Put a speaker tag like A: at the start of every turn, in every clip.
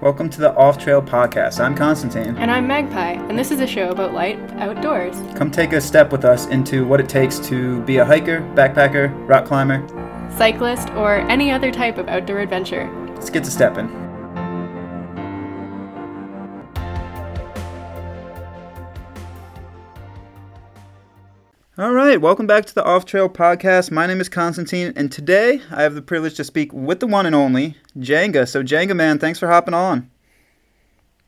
A: Welcome to the Off Trail Podcast. I'm Constantine.
B: And I'm Magpie, and this is a show about light outdoors.
A: Come take a step with us into what it takes to be a hiker, backpacker, rock climber,
B: cyclist, or any other type of outdoor adventure.
A: Let's get to stepping. Right, welcome back to the Off Trail Podcast. My name is Constantine, and today I have the privilege to speak with the one and only Jenga. So, Jenga, man, thanks for hopping on.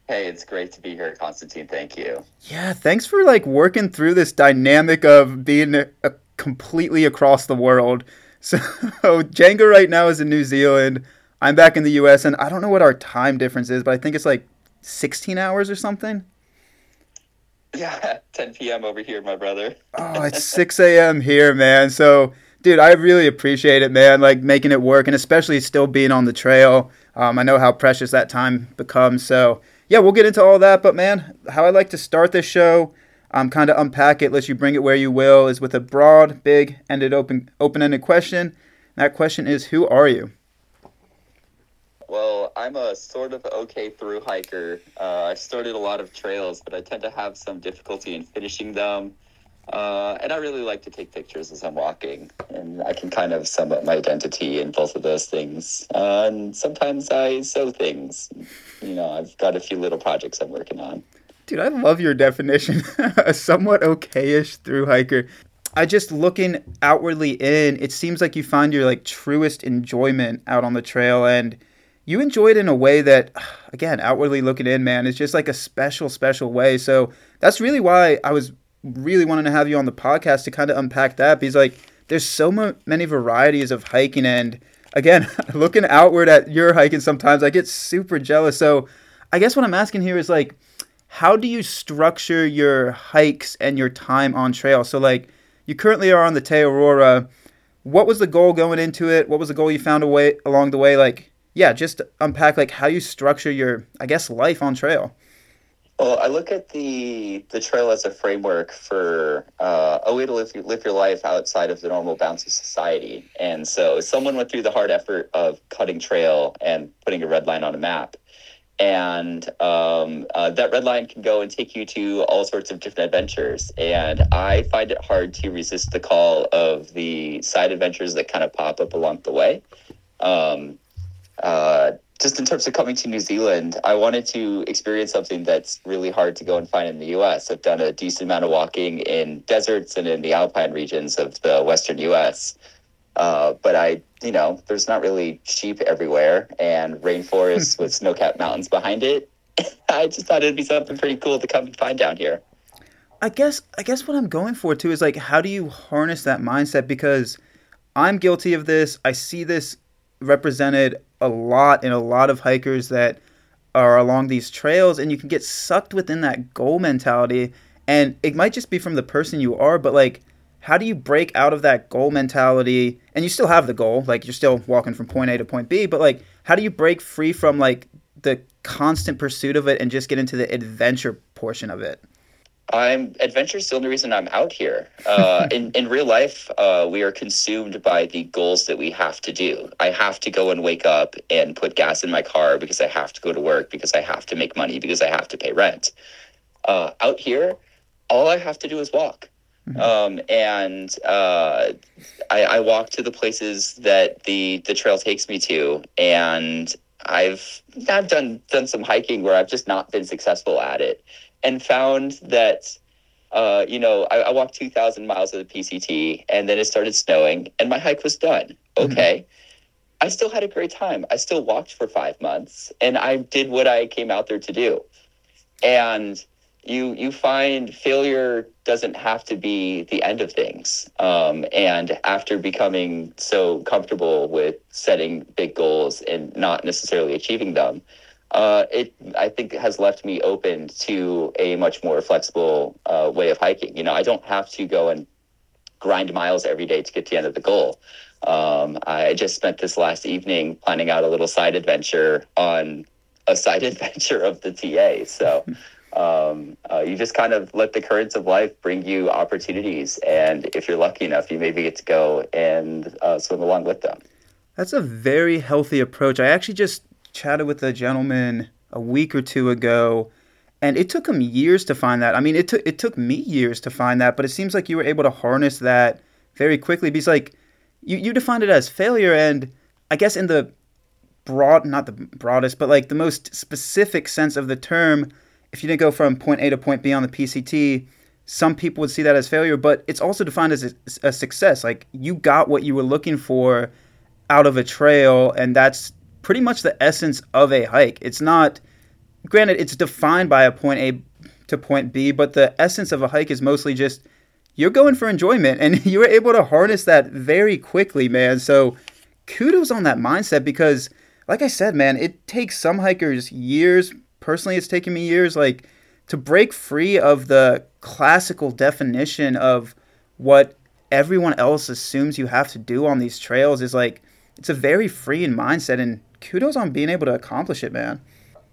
C: Hey, it's great to be here, Constantine. Thank you.
A: Yeah, thanks for like working through this dynamic of being a, a completely across the world. So, Jenga right now is in New Zealand. I'm back in the U.S. and I don't know what our time difference is, but I think it's like 16 hours or something.
C: Yeah, 10 p.m. over here, my brother.
A: oh, it's 6 a.m. here, man. So, dude, I really appreciate it, man. Like making it work, and especially still being on the trail. Um, I know how precious that time becomes. So, yeah, we'll get into all that. But man, how I like to start this show, um, kind of unpack it, let you bring it where you will, is with a broad, big, ended open, open-ended question. That question is, who are you?
C: Well, I'm a sort of okay through hiker. Uh, I started a lot of trails, but I tend to have some difficulty in finishing them. Uh, and I really like to take pictures as I'm walking, and I can kind of sum up my identity in both of those things. Uh, and sometimes I sew things. You know, I've got a few little projects I'm working on.
A: Dude, I love your definition. a somewhat okayish through hiker. I just looking outwardly in, it seems like you find your like truest enjoyment out on the trail and you enjoy it in a way that, again, outwardly looking in, man, is just like a special, special way. So that's really why I was really wanting to have you on the podcast to kind of unpack that because, like, there's so many varieties of hiking. And again, looking outward at your hiking sometimes, I get super jealous. So I guess what I'm asking here is, like, how do you structure your hikes and your time on trail? So, like, you currently are on the Te Araroa. What was the goal going into it? What was the goal you found away along the way? Like, yeah, just unpack like how you structure your, I guess, life on trail.
C: Well, I look at the the trail as a framework for uh, a way to live live your life outside of the normal bounds of society. And so, someone went through the hard effort of cutting trail and putting a red line on a map, and um, uh, that red line can go and take you to all sorts of different adventures. And I find it hard to resist the call of the side adventures that kind of pop up along the way. Um, uh, just in terms of coming to New Zealand, I wanted to experience something that's really hard to go and find in the US. I've done a decent amount of walking in deserts and in the alpine regions of the Western US. Uh, but I, you know, there's not really sheep everywhere and rainforests with snow capped mountains behind it. I just thought it'd be something pretty cool to come and find down here.
A: I guess I guess what I'm going for too is like how do you harness that mindset because I'm guilty of this. I see this represented a lot in a lot of hikers that are along these trails and you can get sucked within that goal mentality. And it might just be from the person you are but like how do you break out of that goal mentality? And you still have the goal like you're still walking from point A to point B but like how do you break free from like the constant pursuit of it and just get into the adventure portion of it
C: I'm adventure is the only reason I'm out here. Uh, in in real life, uh, we are consumed by the goals that we have to do. I have to go and wake up and put gas in my car because I have to go to work because I have to make money because I have to pay rent. Uh, out here, all I have to do is walk, mm-hmm. um, and uh, I, I walk to the places that the the trail takes me to, and I've I've done done some hiking where I've just not been successful at it and found that uh, you know, I, I, walked 2,000 miles of the PCT and then it started snowing and my hike was done. Mm-hmm. Okay. Mm-hmm. I still had a great time. I still walked for five months and I did what I came out there to do. And you you find failure doesn't have to be the end of things. Um, and after becoming so comfortable with setting big goals and not necessarily achieving them, uh, it I think has left me open to a much more flexible uh, way of hiking. You know, I don't have to go and grind miles every day to get to the end of the goal. Um, I just spent this last evening planning out a little side adventure on a side adventure of the TA. So um, uh, you just kind of let the currents of life bring you opportunities, and if you're lucky enough, you maybe get to go and uh, swim along with them.
A: That's a very healthy approach. I actually just chatted with a gentleman a week or two ago, and it took him years to find that. I mean, it took it took me years to find that, but it seems like you were able to harness that very quickly because like you you defined it as failure, and I guess in the broad not the broadest, but like the most specific sense of the term, if you didn't go from point A to point B on the PCT, some people would see that as failure, but it's also defined as a, a success. Like you got what you were looking for out of a trail, and that's pretty much the essence of a hike. It's not, granted, it's defined by a point A to point B, but the essence of a hike is mostly just you're going for enjoyment, and you were able to harness that very quickly, man. So kudos on that mindset because, like I said, man, it takes some hikers years. Personally, it's taken me years, like to break free of the classical definition of what everyone else assumes you have to do on these trails is like it's a very freeing mindset and kudos on being able to accomplish it, man.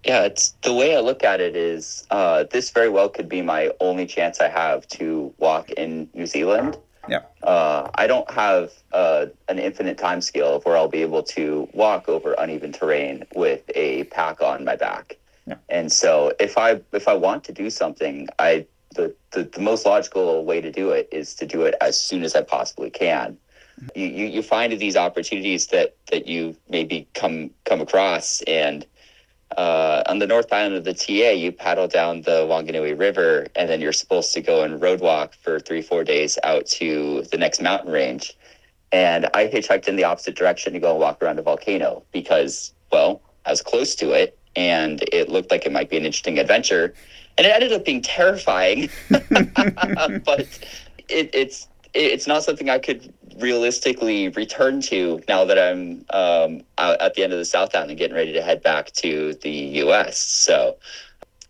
C: Yeah, it's the way I look at it is uh, this very well could be my only chance I have to walk in New Zealand.
A: Yeah.
C: Uh, I don't have uh, an infinite time scale of where I'll be able to walk over uneven terrain with a pack on my back.
A: Yeah.
C: And so if I if I want to do something, I the, the, the most logical way to do it is to do it as soon as I possibly can you, you, find these opportunities that, that you maybe come come across and uh, on the north island of the TA, you paddle down the Wanganui River, and then you're supposed to go and road walk for three, four days out to the next mountain range. And I hitchhiked in the opposite direction to go and walk around a volcano because, well, I was close to it, and it looked like it might be an interesting adventure. And it ended up being terrifying, but it, it's it's not something I could realistically return to now that I'm um, out at the end of the Southbound and getting ready to head back to the U.S. So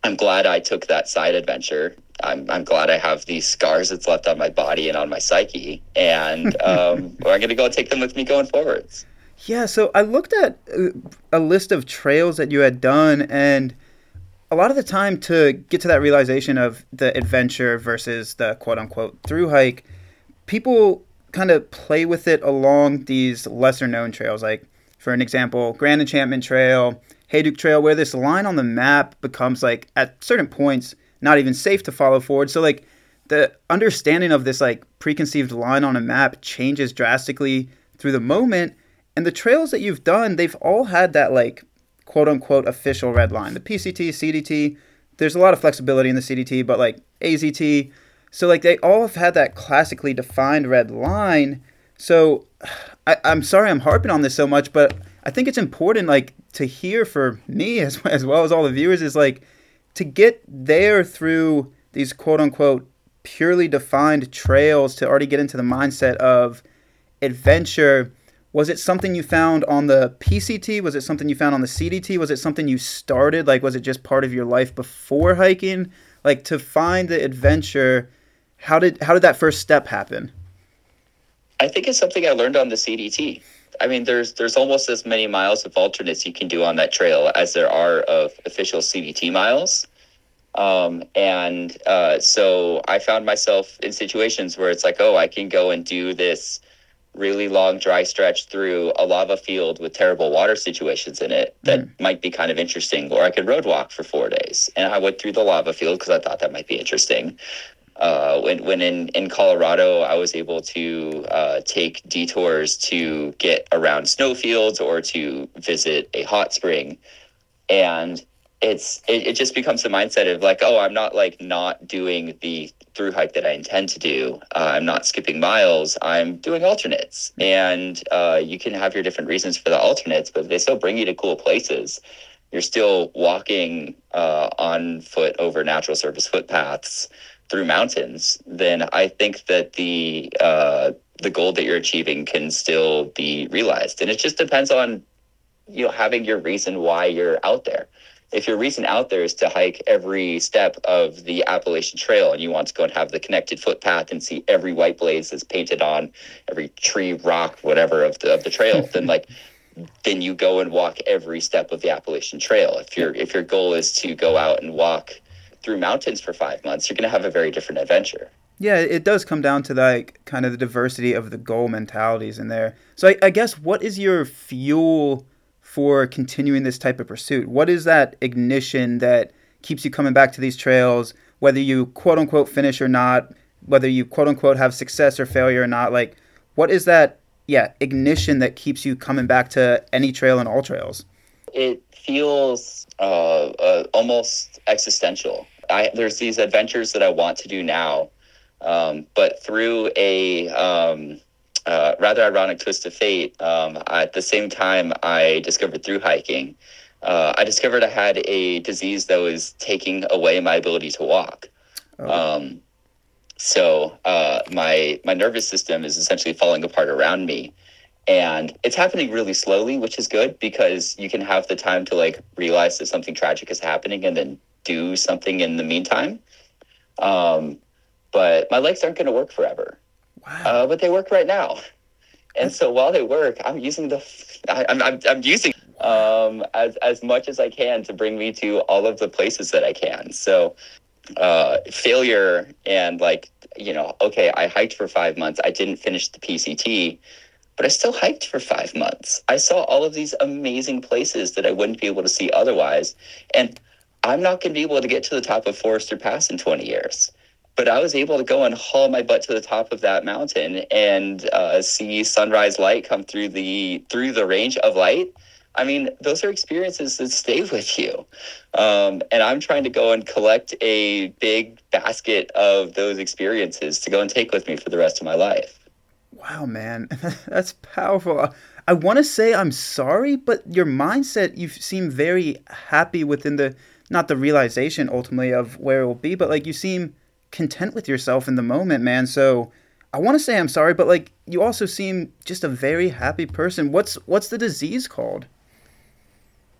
C: I'm glad I took that side adventure. I'm, I'm glad I have these scars that's left on my body and on my psyche, and um, I'm going to go take them with me going forwards.
A: Yeah, so I looked at uh, a list of trails that you had done, and a lot of the time to get to that realization of the adventure versus the quote unquote through hike, people kind of play with it along these lesser known trails. Like, for an example, Grand Enchantment Trail, Hayduke Trail, where this line on the map becomes like at certain points not even safe to follow forward. So, like, the understanding of this like preconceived line on a map changes drastically through the moment. And the trails that you've done, they've all had that like quote unquote official red line. The PCT, CDT, there's a lot of flexibility in the CDT, but like AZT, so like they all have had that classically defined red line. So I, I'm sorry I'm harping on this so much, but I think it's important like to hear for me as as well as all the viewers is like to get there through these quote unquote purely defined trails to already get into the mindset of adventure. Was it something you found on the PCT? Was it something you found on the CDT? Was it something you started? Like, was it just part of your life before hiking? Like, to find the adventure how did how did that first step happen?
C: I think it's something I learned on the CDT. I mean, there's there's almost as many miles of alternates you can do on that trail as there are of official CDT miles. Um, and uh, so I found myself in situations where it's like, oh, I can go and do this really long dry stretch through a lava field with terrible water situations in it that mm. might be kind of interesting. Or I could road walk for four days. And I went through the lava field because I thought that might be interesting uh, when when in in Colorado, I was able to uh, take detours to get around snowfields or to visit a hot spring, and it's it, it just becomes the mindset of like, oh, I'm not like not doing the through hike that I intend to do. Uh, I'm not skipping miles. I'm doing alternates, and uh, you can have your different reasons for the alternates, but they still bring you to cool places. You're still walking uh, on foot over natural surface footpaths through mountains, then I think that the uh, the goal that you're achieving can still be realized. And it just depends on you know having your reason why you're out there. If your reason out there is to hike every step of the Appalachian Trail and you want to go and have the connected footpath and see every white blaze that's painted on every tree, rock, whatever of the of the trail, then like then you go and walk every step of the Appalachian Trail. If your if your goal is to go out and walk through mountains for five months, you're going to have a very different adventure.
A: Yeah, it does come down to like kind of the diversity of the goal mentalities in there. So I, I guess what is your fuel for continuing this type of pursuit? What is that ignition that keeps you coming back to these trails, whether you quote unquote finish or not, whether you quote unquote have success or failure or not? Like, what is that, yeah, ignition that keeps you coming back to any trail and all trails?
C: It feels uh, uh, almost existential. I, there's these adventures that I want to do now, um, but through a um, uh, rather ironic twist of fate, um, at the same time I discovered through hiking, uh, I discovered I had a disease that was taking away my ability to walk. Oh. Um, so uh, my my nervous system is essentially falling apart around me, and it's happening really slowly, which is good because you can have the time to like realize that something tragic is happening and then do something in the meantime. Um, but my legs aren't going to work forever. Wow. Uh, but they work right now. And so while they work, I'm using the, I, am I'm, I'm using um, as, as much as I can to bring me to all of the places that I can. So uh, failure and like, you know, okay, I hiked for five months. I didn't finish the PCT, but I still hiked for five months. I saw all of these amazing places that I wouldn't be able to see otherwise. And I'm not going to be able to get to the top of Forester Pass in 20 years. But I was able to go and haul my butt to the top of that mountain and uh, see sunrise light come through the through the range of light. I mean, those are experiences that stay with you. Um, and I'm trying to go and collect a big basket of those experiences to go and take with me for the rest of my life.
A: Wow, man, that's powerful. I want to say I'm sorry, but your mindset, you seem very happy within the not the realization ultimately of where it will be, but like you seem content with yourself in the moment, man. So I want to say I'm sorry, but like you also seem just a very happy person. What's what's the disease called?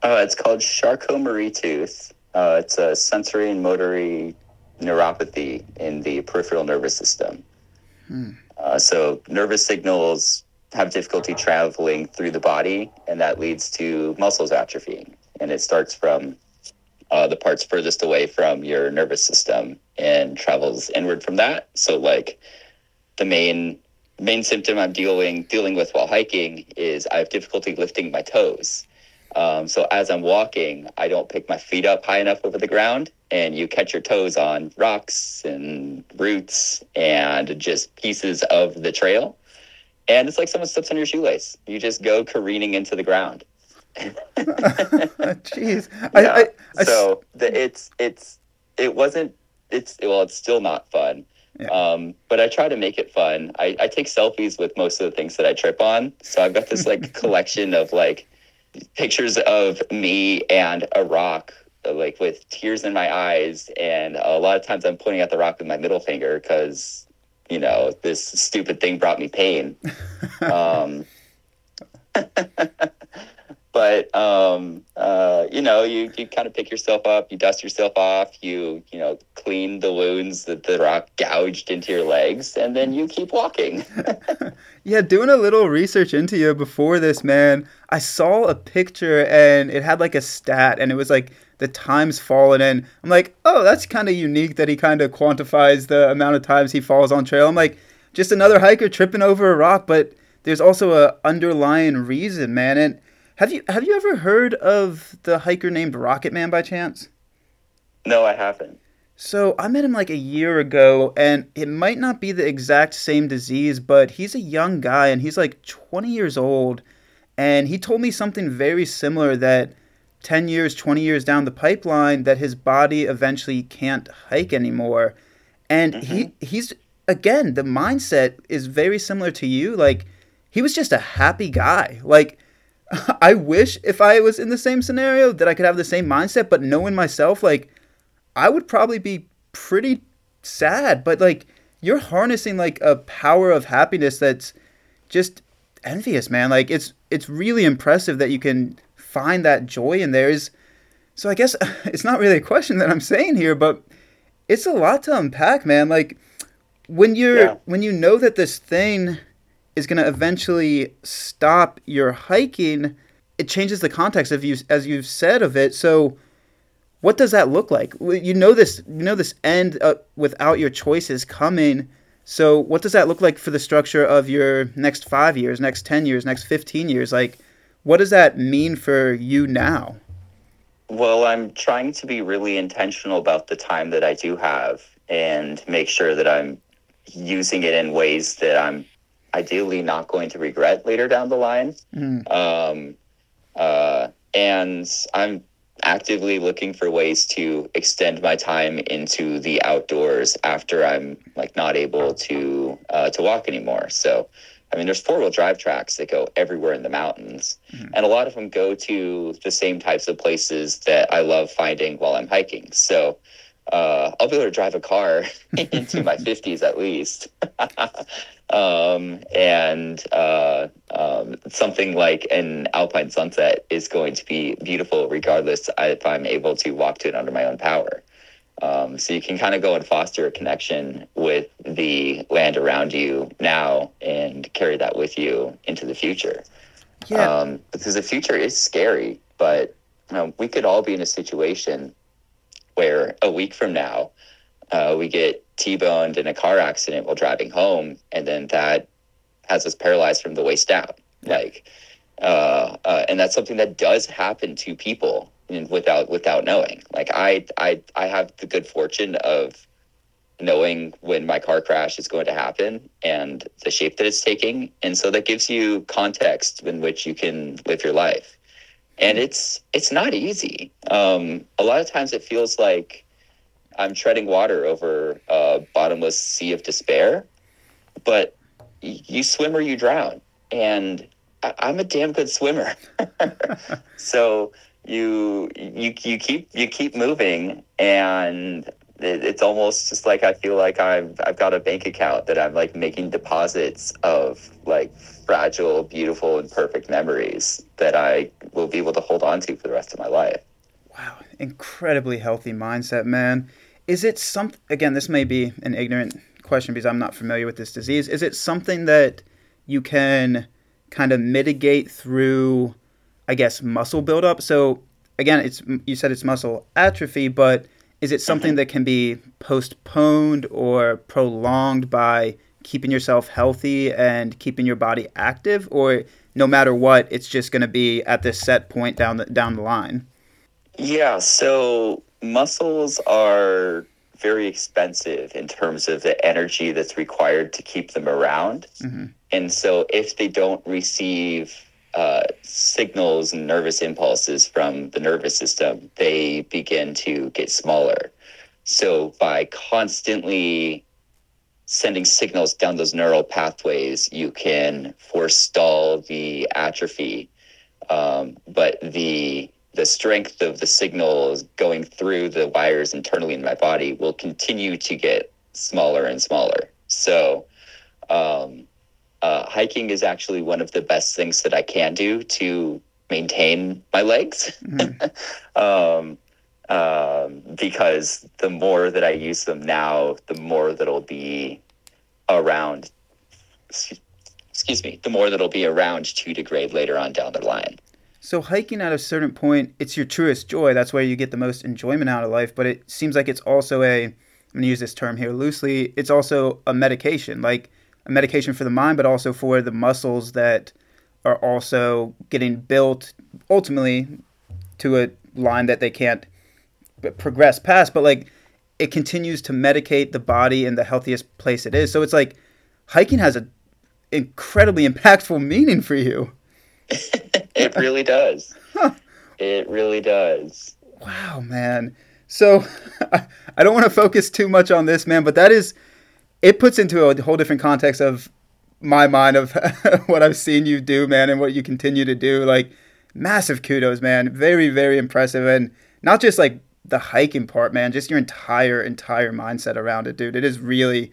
C: Uh, it's called Charcot-Marie-Tooth. Uh, it's a sensory and motory neuropathy in the peripheral nervous system. Hmm. Uh, so nervous signals have difficulty traveling through the body, and that leads to muscles atrophying. And it starts from uh, the parts furthest away from your nervous system and travels inward from that. So like the main main symptom I'm dealing dealing with while hiking is I have difficulty lifting my toes. Um, so as I'm walking, I don't pick my feet up high enough over the ground, and you catch your toes on rocks and roots and just pieces of the trail. And it's like someone steps on your shoelace. You just go careening into the ground.
A: Jeez.
C: yeah. I, I, so the, it's it's it wasn't it's well it's still not fun. Yeah. Um, but I try to make it fun. I, I take selfies with most of the things that I trip on. So I've got this like collection of like pictures of me and a rock, like with tears in my eyes. And a lot of times I'm pointing at the rock with my middle finger because, you know, this stupid thing brought me pain. um, but um, uh, you know, you, you kind of pick yourself up, you dust yourself off, you you know, clean the wounds that the rock gouged into your legs, and then you keep walking.
A: yeah, doing a little research into you before this, man, I saw a picture and it had like a stat, and it was like the times fallen in. I'm like, oh, that's kind of unique that he kind of quantifies the amount of times he falls on trail. I'm like, just another hiker tripping over a rock, but there's also a underlying reason, man, and have you have you ever heard of the hiker named Rocket Man by chance?
C: No, I haven't.
A: So I met him like a year ago, and it might not be the exact same disease, but he's a young guy and he's like 20 years old. And he told me something very similar that 10 years, 20 years down the pipeline, that his body eventually can't hike anymore. And mm-hmm. he he's again, the mindset is very similar to you. Like he was just a happy guy. Like I wish if I was in the same scenario that I could have the same mindset, but knowing myself, like, I would probably be pretty sad. But, like, you're harnessing, like, a power of happiness that's just envious, man. Like, it's, it's really impressive that you can find that joy in there. Is, so I guess it's not really a question that I'm saying here, but it's a lot to unpack, man. Like, when you're, yeah. when you know that this thing is going to eventually stop your hiking, it changes the context of you as you've said of it. So what does that look like? You know this you know this end uh, without your choices coming. So what does that look like for the structure of your next 5 years, next 10 years, next 15 years? Like what does that mean for you now?
C: Well, I'm trying to be really intentional about the time that I do have and make sure that I'm using it in ways that I'm ideally not going to regret later down the line. Mm. Um, uh, and I'm actively looking for ways to extend my time into the outdoors after I'm like not able to uh, to walk anymore. So, I mean, there's four wheel drive tracks that go everywhere in the mountains, mm-hmm. and a lot of them go to the same types of places that I love finding while I'm hiking. So. Uh, I'll be able to drive a car into my 50s at least. Um, and uh, um, something like an alpine sunset is going to be beautiful regardless if I'm able to walk to it under my own power. Um, so you can kind of go and foster a connection with the land around you now and carry that with you into the future. Yeah. Um, because the future is scary, but you know, we could all be in a situation where a week from now, uh, we get T-boned in a car accident while driving home, and then that has us paralyzed from the waist down. Yeah. Like, uh, uh, and that's something that does happen to people without without knowing. Like I I I have the good fortune of knowing when my car crash is going to happen and the shape that it's taking, and so that gives you context in which you can live your life. And it's it's not easy. Um, a lot of times it feels like I'm treading water over a bottomless sea of despair. But you swim or you drown, and I- I'm a damn good swimmer. so you you you keep you keep moving, and it's almost just like I feel like I've I've got a bank account that I'm like making deposits of like fragile, beautiful, and perfect memories that I will be able to hold on to for the rest of my life.
A: Wow, incredibly healthy mindset, man. Is it some again this may be an ignorant question because i'm not familiar with this disease. Is it something that you can kind of mitigate through i guess muscle buildup? So again it's you said it's muscle atrophy but is it something that can be postponed or prolonged by keeping yourself healthy and keeping your body active or no matter what it's just going to be at this set point down the down the line
C: yeah so muscles are very expensive in terms of the energy that's required to keep them around. Mm-hmm. And so if they don't receive uh, signals and nervous impulses from the nervous system, they begin to get smaller. So by constantly sending signals down those neural pathways, you can forestall the atrophy. Um, but the the strength of the signals going through the wires internally in my body will continue to get smaller and smaller. So, um, uh, hiking is actually one of the best things that I can do to maintain my legs. Mm-hmm. um, um, because the more that I use them now, the more that'll be around. Excuse me. The more that'll be around to degrade later on down the line.
A: So hiking at a certain point, it's your truest joy. That's where you get the most enjoyment out of life. But it seems like it's also a, I'm going to use this term here loosely, it's also a medication, like a medication for the mind, but also for the muscles that are also getting built ultimately to a line that they can't progress past. But like it continues to medicate the body in the healthiest place it is. So it's like hiking has an incredibly impactful meaning for you.
C: it really does. It really does.
A: Wow, man. So I don't want to focus too much on this, man, but that is it puts into a whole different context of my mind of what I've seen you do, man, and what you continue to do. Like massive kudos, man. Very, very impressive. And not just like the hiking part, man, just your entire, entire mindset around it, dude. It is really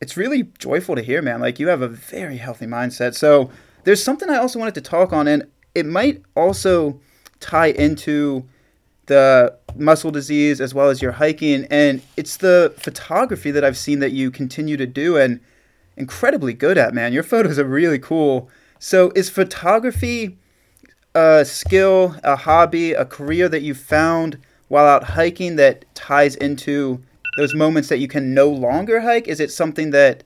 A: it's really joyful to hear, man. Like you have a very healthy mindset. So there's something I also wanted to talk on, and it might also tie into the muscle disease as well as your hiking, and it's the photography that I've seen that you continue to do and incredibly good at, man. Your photos are really cool. So, is photography a skill, a hobby, a career that you found while out hiking that ties into those moments that you can no longer hike? Is it something that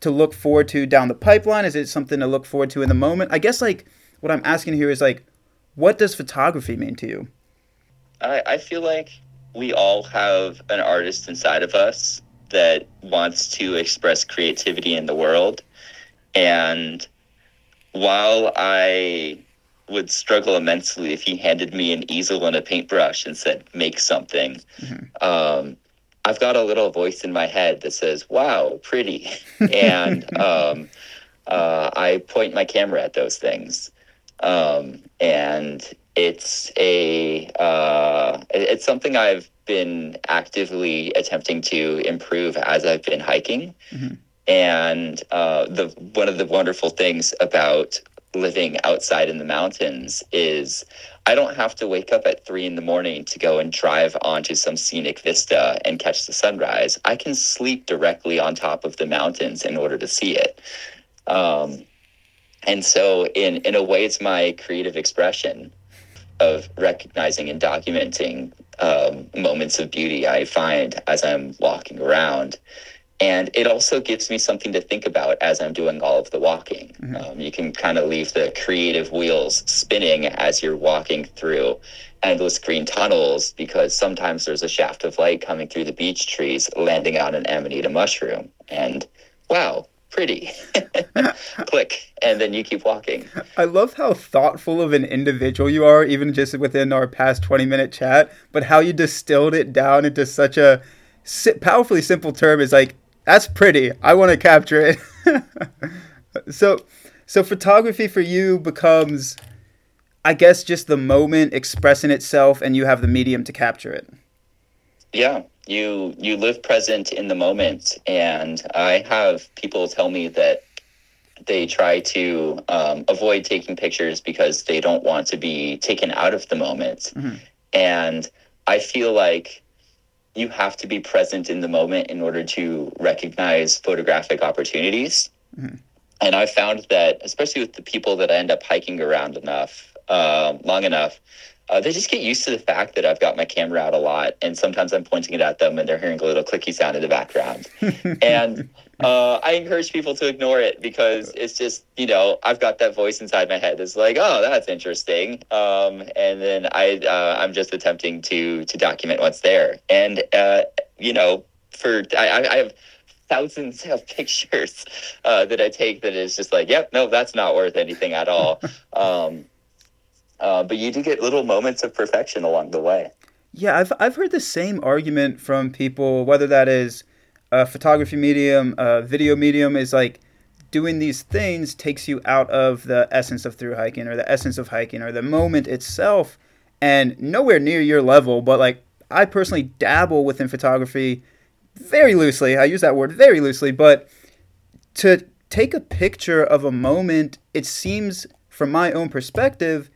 A: to look forward to down the pipeline? Is it something to look forward to in the moment? I guess like what I'm asking here is like, what does photography mean to you?
C: I, I feel like we all have an artist inside of us that wants to express creativity in the world. And while I would struggle immensely if he handed me an easel and a paintbrush and said, make something, mm-hmm. um, I've got a little voice in my head that says, wow, pretty. and um, uh, I point my camera at those things. Um, and it's a uh, it's something I've been actively attempting to improve as I've been hiking. Mm-hmm. And uh, the one of the wonderful things about living outside in the mountains is I don't have to wake up at three in the morning to go and drive onto some scenic vista and catch the sunrise. I can sleep directly on top of the mountains in order to see it. Um, and so, in in a way, it's my creative expression of recognizing and documenting um, moments of beauty I find as I'm walking around. And it also gives me something to think about as I'm doing all of the walking. Mm-hmm. Um, you can kind of leave the creative wheels spinning as you're walking through endless green tunnels because sometimes there's a shaft of light coming through the beech trees, landing on an amanita mushroom. And wow, pretty. Click, and then you keep walking.
A: I love how thoughtful of an individual you are, even just within our past 20 minute chat, but how you distilled it down into such a powerfully simple term is like, that's pretty. I want to capture it. so, so photography for you becomes, I guess, just the moment expressing itself, and you have the medium to capture it.
C: Yeah, you you live present in the moment and i have people tell me that they try to um, avoid taking pictures because they don't want to be taken out of the moment mm-hmm. and i feel like you have to be present in the moment in order to recognize photographic opportunities mm-hmm. and i found that especially with the people that i end up hiking around enough uh, long enough uh, they just get used to the fact that I've got my camera out a lot, and sometimes I'm pointing it at them, and they're hearing a little clicky sound in the background. and uh, I encourage people to ignore it because it's just you know I've got that voice inside my head that's like, oh, that's interesting, um, and then I uh, I'm just attempting to to document what's there, and uh, you know for I, I have thousands of pictures uh, that I take that is just like, yep, no, that's not worth anything at all. Um, uh, but you do get little moments of perfection along the way.
A: Yeah, I've I've heard the same argument from people, whether that is a photography medium, a video medium, is like doing these things takes you out of the essence of through hiking or the essence of hiking or the moment itself, and nowhere near your level. But like I personally dabble within photography very loosely. I use that word very loosely, but to take a picture of a moment, it seems from my own perspective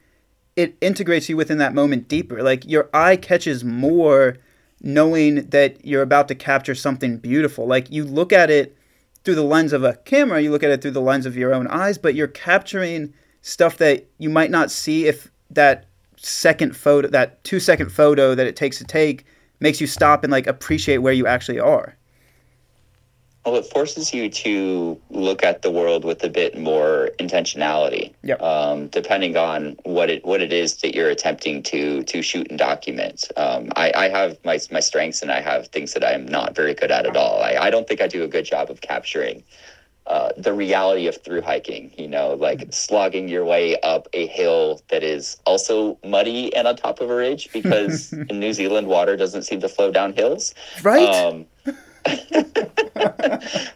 A: it integrates you within that moment deeper. Like your eye catches more knowing that you're about to capture something beautiful. Like you look at it through the lens of a camera, you look at it through the lens of your own eyes, but you're capturing stuff that you might not see if that second photo, that two second photo that it takes to take makes you stop and like appreciate where you actually are.
C: Well, it forces you to look at the world with a bit more intentionality,
A: yep.
C: um, depending on what it what it is that you're attempting to to shoot and document. Um, I, I have my my strengths, and I have things that I am not very good at at all. I, I don't think I do a good job of capturing uh, the reality of through hiking. You know, like mm-hmm. slogging your way up a hill that is also muddy and on top of a ridge because in New Zealand water doesn't seem to flow down hills.
A: Right. Um,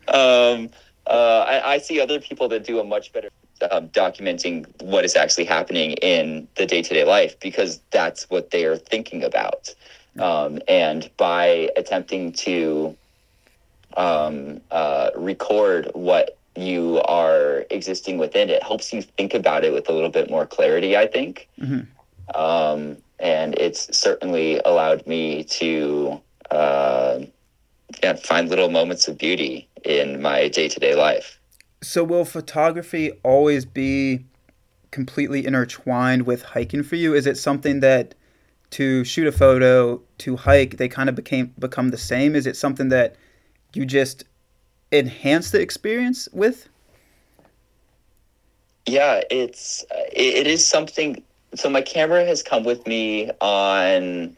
C: um, uh, I, I, see other people that do a much better um, documenting what is actually happening in the day to day life because that's what they are thinking about. Um, and by attempting to um, uh, record what you are existing within, it helps you think about it with a little bit more clarity, I think. Mm-hmm. Um, and it's certainly allowed me to. Uh, yeah, find little moments of beauty in my day to day life.
A: So, will photography always be completely intertwined with hiking for you? Is it something that to shoot a photo, to hike, they kind of became become the same? Is it something that you just enhance the experience with?
C: Yeah, it's it, it is something. So my camera has come with me on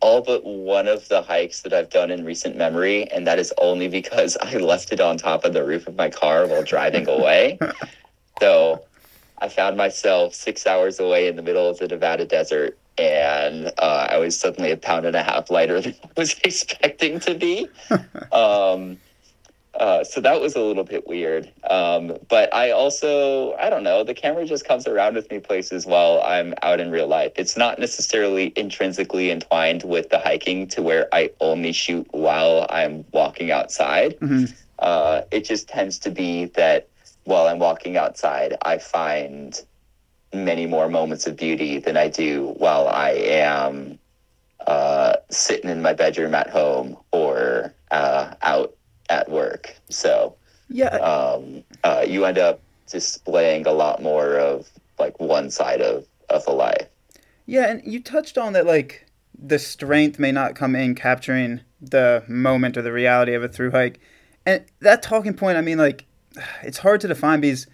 C: all but one of the hikes that I've done in recent memory, and that is only because I left it on top of the roof of my car while driving away. so I found myself six hours away in the middle of the Nevada desert, and uh, I was suddenly a pound and a half lighter than I was expecting to be. um, uh, so that was a little bit weird. Um, but I also, I don't know, the camera just comes around with me places while I'm out in real life. It's not necessarily intrinsically entwined with the hiking to where I only shoot while I'm walking outside. Mm-hmm. Uh, it just tends to be that while I'm walking outside, I find many more moments of beauty than I do while I am uh, sitting in my bedroom at home or uh, out at work. So
A: yeah,
C: um, uh, you end up displaying a lot more of like one side of of a life.
A: Yeah, and you touched on that like the strength may not come in capturing the moment or the reality of a through hike. And that talking point, I mean, like, it's hard to define because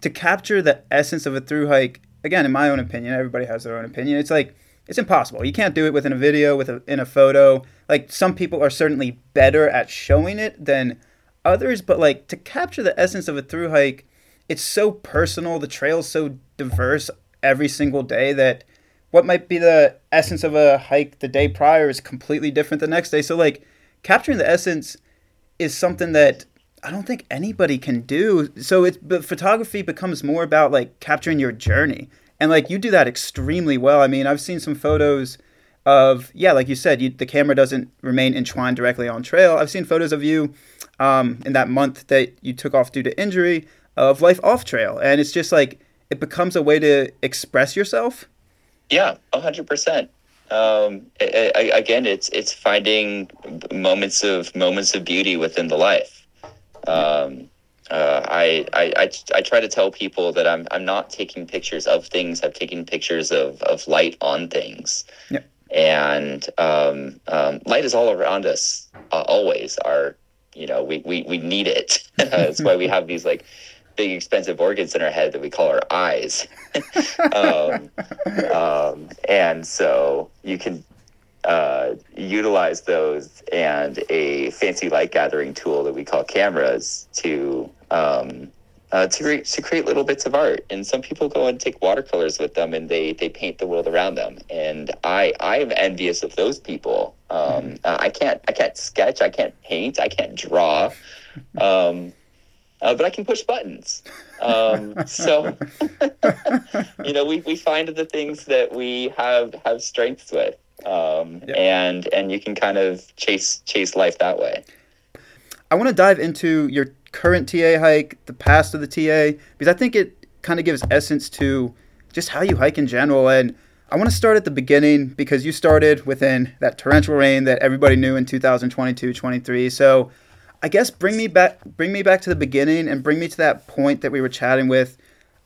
A: to capture the essence of a through hike, again, in my own opinion, everybody has their own opinion. It's like it's impossible. You can't do it within a video, with a, in a photo. Like some people are certainly better at showing it than others, but like to capture the essence of a through hike, it's so personal. The trail's so diverse every single day that what might be the essence of a hike the day prior is completely different the next day. So like capturing the essence is something that I don't think anybody can do. So it's but photography becomes more about like capturing your journey and like you do that extremely well. I mean, I've seen some photos of yeah, like you said, you, the camera doesn't remain entwined directly on trail. I've seen photos of you um, in that month that you took off due to injury of life off trail, and it's just like it becomes a way to express yourself.
C: Yeah, hundred percent. Um, again, it's it's finding moments of moments of beauty within the life. Um, uh, I, I, I, I try to tell people that I'm, I'm not taking pictures of things. I'm taking pictures of, of light on things.
A: Yep.
C: And um, um, light is all around us, uh, always. Our, you know, we, we, we need it. That's why we have these like big expensive organs in our head that we call our eyes. um, um, and so you can uh, utilize those and a fancy light gathering tool that we call cameras to um, uh, to, re- to create little bits of art. And some people go and take watercolors with them and they, they paint the world around them. And I I am envious of those people. Um, mm-hmm. uh, I can't I can't sketch. I can't paint. I can't draw. Um, uh, but I can push buttons. Um, so, you know, we, we find the things that we have have strengths with, um, yeah. and and you can kind of chase chase life that way.
A: I want to dive into your current TA hike, the past of the TA, because I think it kind of gives essence to just how you hike in general. And I want to start at the beginning because you started within that torrential rain that everybody knew in 2022 23. So I guess bring me back bring me back to the beginning and bring me to that point that we were chatting with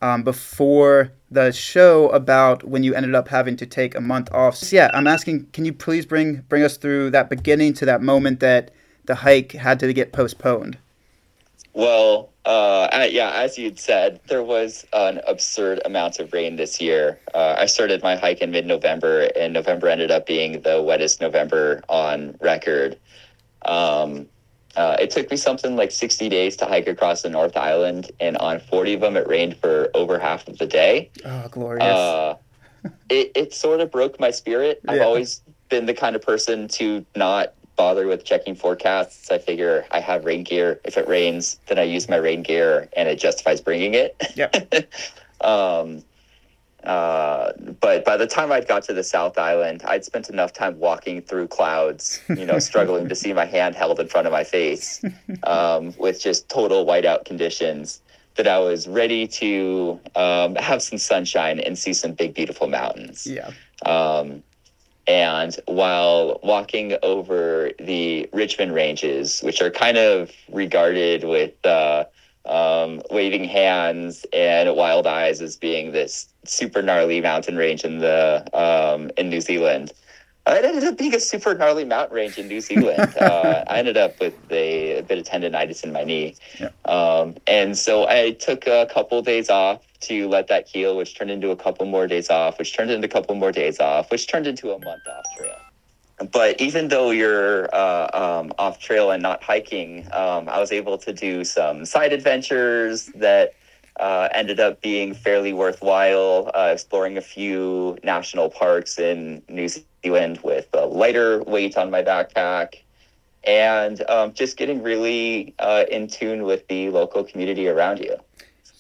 A: um, before the show about when you ended up having to take a month off. So yeah, I'm asking, can you please bring bring us through that beginning to that moment that the hike had to get postponed?
C: Well, uh, yeah, as you'd said, there was an absurd amount of rain this year. Uh, I started my hike in mid November, and November ended up being the wettest November on record. Um, uh, it took me something like 60 days to hike across the North Island, and on 40 of them, it rained for over half of the day.
A: Oh, glorious. Uh,
C: it, it sort of broke my spirit. Yeah. I've always been the kind of person to not bother with checking forecasts. I figure I have rain gear. If it rains, then I use my rain gear and it justifies bringing it.
A: Yeah.
C: um, uh, but by the time I'd got to the South Island, I'd spent enough time walking through clouds, you know, struggling to see my hand held in front of my face um, with just total whiteout conditions that I was ready to um, have some sunshine and see some big, beautiful mountains.
A: Yeah.
C: Um, and while walking over the Richmond Ranges, which are kind of regarded with uh, um, waving hands and wild eyes as being this super gnarly mountain range in the um, in New Zealand, it ended up being a super gnarly mountain range in New Zealand. uh, I ended up with a, a, bit of tendonitis in my knee.
A: Yeah.
C: Um, and so I took a couple days off to let that heal, which turned into a couple more days off, which turned into a couple more days off, which turned into a month off trail. But even though you're uh, um, off trail and not hiking, um, I was able to do some side adventures that uh, ended up being fairly worthwhile, uh, exploring a few national parks in New Zealand with a lighter weight on my backpack and um, just getting really uh, in tune with the local community around you.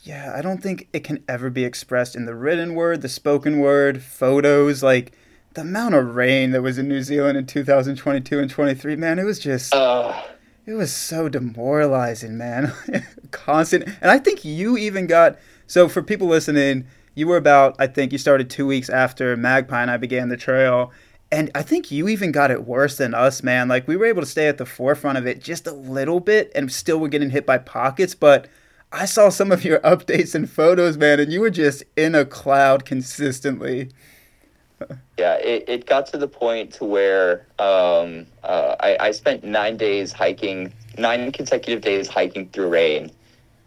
A: Yeah, I don't think it can ever be expressed in the written word, the spoken word, photos. Like the amount of rain that was in New Zealand in 2022 and 23, man, it was just.
C: Uh,
A: it was so demoralizing, man. Constant. And I think you even got. So, for people listening, you were about, I think you started two weeks after Magpie and I began the trail. And I think you even got it worse than us, man. Like, we were able to stay at the forefront of it just a little bit and still were getting hit by pockets. But I saw some of your updates and photos, man, and you were just in a cloud consistently.
C: yeah, it, it got to the point to where um, uh, I, I spent nine days hiking, nine consecutive days hiking through rain.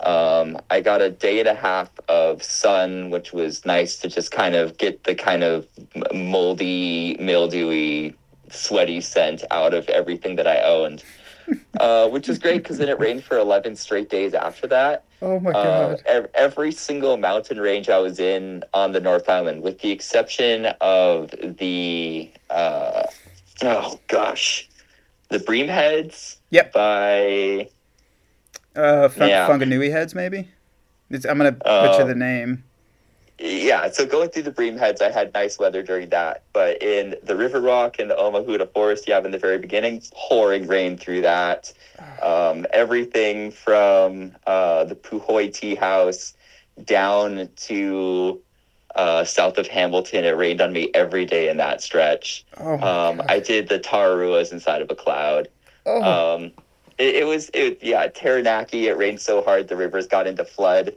C: Um, I got a day and a half of sun, which was nice to just kind of get the kind of moldy, mildewy, sweaty scent out of everything that I owned, uh, which was great because then it rained for 11 straight days after that.
A: Oh my
C: Uh,
A: god.
C: ev- every single mountain range I was in on the North Island, with the exception of the uh, oh gosh, the Bream Heads.
A: Yep.
C: By
A: Uh, fun-
C: Yeah.
A: Funganui heads, maybe. It's, I'm gonna butcher
C: Uh,
A: the name.
C: yeah, so going through the Bream Heads, I had nice weather during that. But in the River Rock and the Omahuta Forest, you have in the very beginning, pouring rain through that. Um, everything from uh, the Puhoi Tea House down to uh, south of Hamilton, it rained on me every day in that stretch.
A: Oh
C: Um. I did the Tararuas inside of a cloud.
A: oh.
C: Um, it, it was, it, yeah, Taranaki. It rained so hard the rivers got into flood.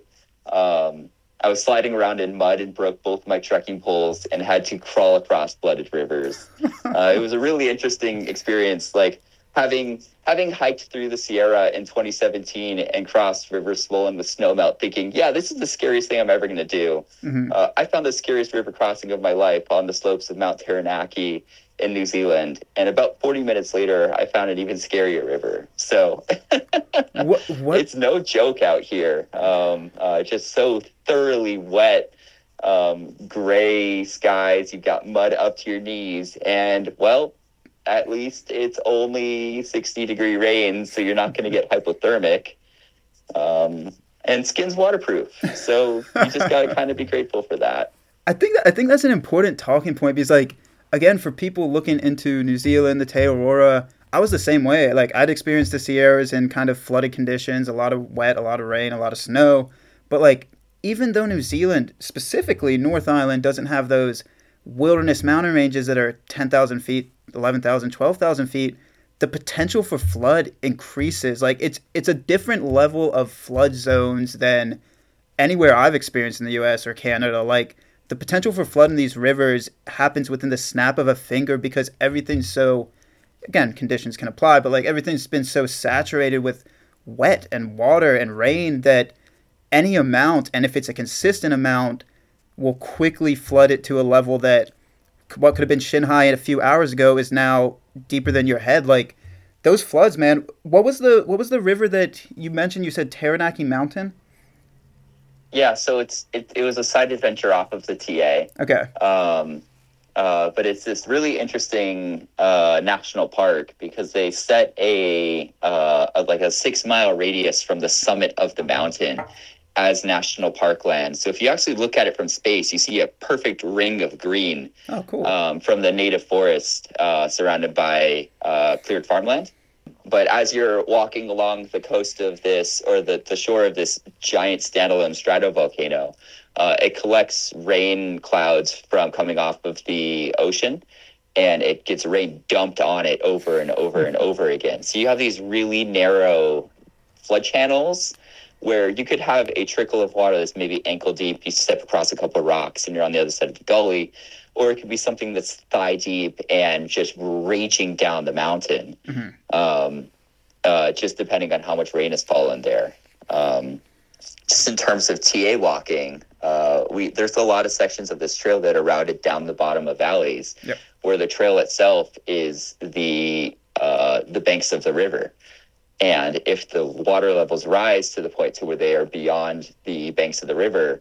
C: Um, I was sliding around in mud and broke both my trekking poles and had to crawl across flooded rivers. uh, it was a really interesting experience. Like having having hiked through the Sierra in 2017 and crossed rivers swollen with snowmelt, thinking, yeah, this is the scariest thing I'm ever going to do.
A: Mhm.
C: Uh, I found the scariest river crossing of my life on the slopes of Mount Taranaki in New Zealand. And about 40 minutes later, I found an even scarier river. So
A: What? What?
C: it's no joke out here. Um, uh, just so thoroughly wet, um, gray skies. You've got mud up to your knees. And, well, at least it's only 60 degree rain, so you're not going to get hypothermic. Um, and skin's waterproof. So you just got to kind of be grateful for that.
A: I think that, I think that's an important talking point because like again for people looking into New Zealand, the Te Araroa, I was the same way. Like I'd experienced the Sierras in kind of flooded conditions, a lot of wet, a lot of rain, a lot of snow. But like even though New Zealand, specifically North Island, doesn't have those wilderness mountain ranges that are 10,000 feet, 11,000, 12,000 feet, the potential for flood increases. Like it's it's a different level of flood zones than anywhere I've experienced in the US or Canada. Like the potential for flood in these rivers happens within the snap of a finger because everything's so again, conditions can apply, but like everything's been so saturated with wet and water and rain that any amount, and if it's a consistent amount, will quickly flood it to a level that what could have been shin high a few hours ago is now deeper than your head. Like those floods, man. What was the what was the river that you mentioned? You said Taranaki Mountain.
C: Yeah, so it's it, it was a side adventure off of the TA.
A: Okay.
C: Um, uh, but it's this really interesting uh, national park because they set a, uh, a like a six mile radius from the summit of the mountain as national park land. So if you actually look at it from space, you see a perfect ring of green
A: Oh, cool.
C: um, from the native forest uh, surrounded by uh, cleared farmland. But as you're walking along the coast of this, or the, the shore of this giant standalone stratovolcano, uh, it collects rain clouds from coming off of the ocean and it gets rain dumped on it over and over and over again. So you have these really narrow flood channels where you could have a trickle of water that's maybe ankle deep. You step across a couple of rocks and you're on the other side of the gully. Or it could be something that's thigh deep and just reaching down the mountain. Um, uh, just depending on how much rain has fallen there. Um, just in terms of TA walking, uh, we there's a lot of sections of this trail that are routed down the bottom of valleys,
A: Yep.
C: where the trail itself is the uh, the banks of the river. And if the water levels rise to the point to where they are beyond the banks of the river,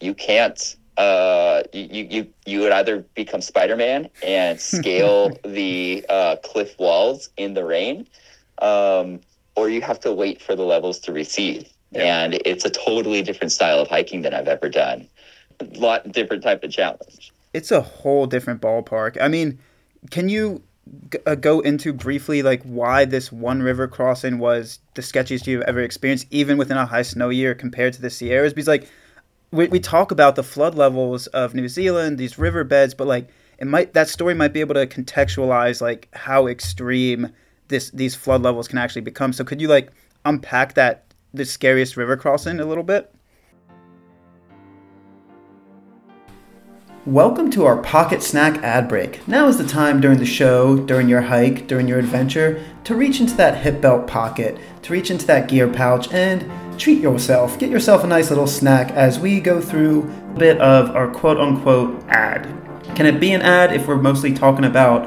C: you can't. Uh, you, you you would either become Spider-Man and scale the uh, cliff walls in the rain, um, or you have to wait for the levels to recede.
A: Yeah.
C: And it's a totally different style of hiking than I've ever done. A lot different type of challenge.
A: It's a whole different ballpark. I mean, can you g- uh, go into briefly like why this one river crossing was the sketchiest you've ever experienced, even within a high snow year compared to the Sierras? Because like we, we talk about the flood levels of New Zealand, these riverbeds, but like it might that story might be able to contextualize like how extreme this these flood levels can actually become. So could you like unpack that the scariest river crossing a little bit? Welcome to our pocket snack ad break. Now is the time during the show, during your hike, during your adventure, to reach into that hip belt pocket, to reach into that gear pouch, and treat yourself. Get yourself a nice little snack as we go through a bit of our quote unquote ad. Can it be an ad if we're mostly talking about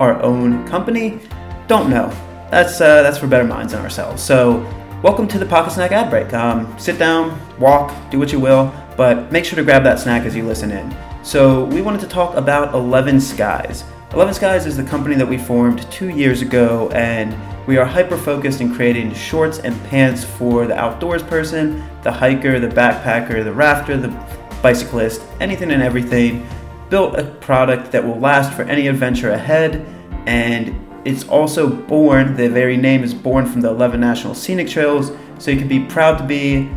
A: our own company? Don't know. That's uh, that's for better minds than ourselves. So, welcome to the pocket snack ad break. Um, sit down, walk, do what you will, but make sure to grab that snack as you listen in. So, we wanted to talk about 11 Skies. 11 Skies is the company that we formed two years ago, and we are hyper focused in creating shorts and pants for the outdoors person, the hiker, the backpacker, the rafter, the bicyclist, anything and everything. Built a product that will last for any adventure ahead, and it's also born, the very name is born from the 11 National Scenic Trails, so you can be proud to be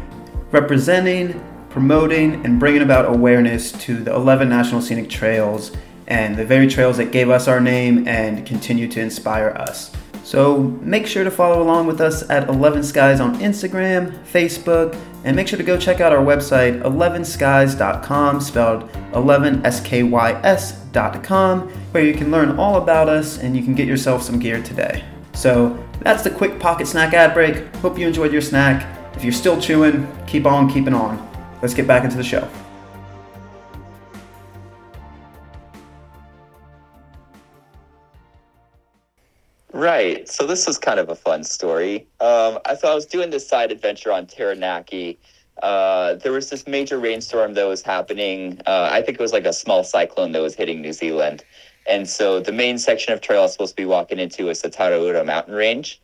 A: representing, promoting, and bringing about awareness to the 11 National Scenic Trails and the very trails that gave us our name and continue to inspire us. So make sure to follow along with us at 11 Skies on Instagram, Facebook, and make sure to go check out our website 11skies.com, spelled 11skys.com, where you can learn all about us and you can get yourself some gear today. So that's the quick pocket snack ad break. Hope you enjoyed your snack. If you're still chewing, keep on keeping on. Let's get back into the show.
C: Right. So this was kind of a fun story. Um, I thought I was doing this side adventure on Taranaki. Uh, there was this major rainstorm that was happening. Uh, I think it was like a small cyclone that was hitting New Zealand. And so the main section of trail I was supposed to be walking into is the Tararua mountain range.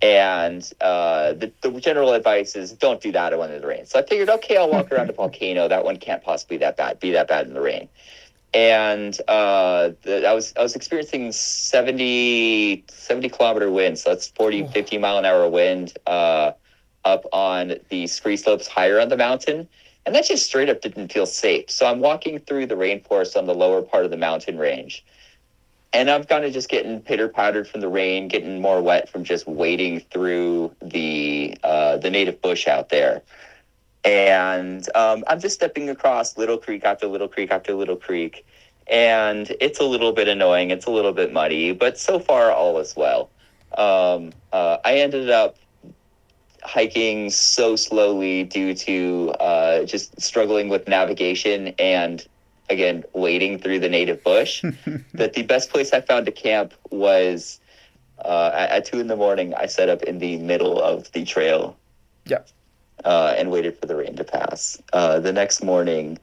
C: And uh, the, the general advice is don't do that when it rains. So I figured, okay, I'll walk around a volcano. That one can't possibly that bad, be that bad in the rain and uh, the, I was I was experiencing 70, 70 kilometer winds. So that's 40, 50 mile an hour wind uh, up on the scree slopes higher on the mountain. And that just straight up didn't feel safe. So I'm walking through the rainforest on the lower part of the mountain range. And I'm kind of just getting pitter pattered from the rain, getting more wet from just wading through the uh, the native bush out there and um, I'm just stepping across little creek after little creek after little creek, and it's a little bit annoying. It's a little bit muddy, but so far all is well. Um, uh, I ended up hiking so slowly due to uh, just struggling with navigation and again wading through the native bush that the best place I found to camp was uh, at, at two in the morning. I set up in the middle of the trail
A: Yeah.
C: Uh, and waited for the rain to pass. Uh, the next morning,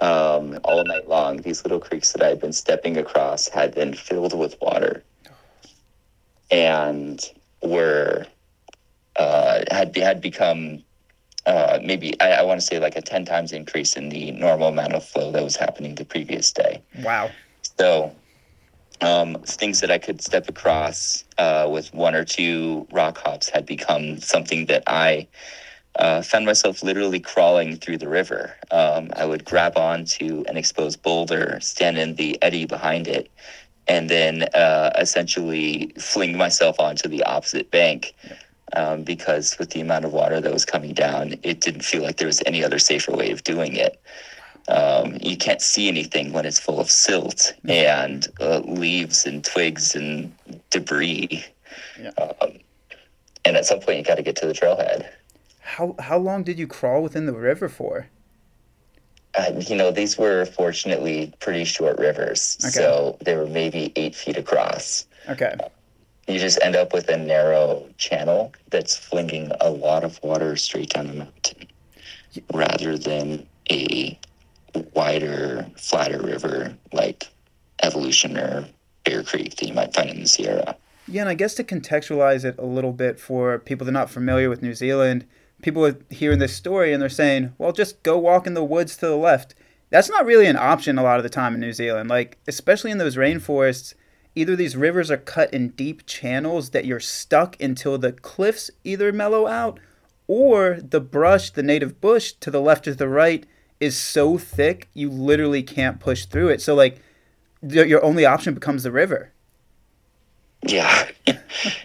C: um, all night long, these little creeks that I had been stepping across had been filled with water and were uh, had had become uh, maybe I, I want to say like a ten times increase in the normal amount of flow that was happening the previous day.
A: Wow.
C: So, um, things that I could step across uh, with one or two rock hops had become something that I uh, found myself literally crawling through the river. Um, I would grab onto an exposed boulder, stand in the eddy behind it, and then uh, essentially fling myself onto the opposite bank. Um, because with the amount of water that was coming down, it didn't feel like there was any other safer way of doing it. Um, you can't see anything when it's full of silt and uh, leaves and twigs and debris.
A: Yeah.
C: Um, and at some point, you got to get to the trailhead.
A: How how long did you crawl within the river for?
C: Uh, you know, these were fortunately pretty short rivers,
A: Okay.
C: so they were maybe eight feet across.
A: Okay.
C: You just end up with a narrow channel that's flinging a lot of water straight down the mountain, rather than a wider, flatter river like Evolution or Bear Creek that you might find in the Sierra.
A: Yeah, and I guess to contextualize it a little bit for people that are not familiar with New Zealand, people are hearing this story and they're saying, well, just go walk in the woods to the left. That's not really an option a lot of the time in New Zealand. Like, especially in those rainforests, either these rivers are cut in deep channels that you're stuck until the cliffs either mellow out, or the brush, the native bush to the left or the right, is so thick you literally can't push through it. So, like, your only option becomes the river.
C: Yeah,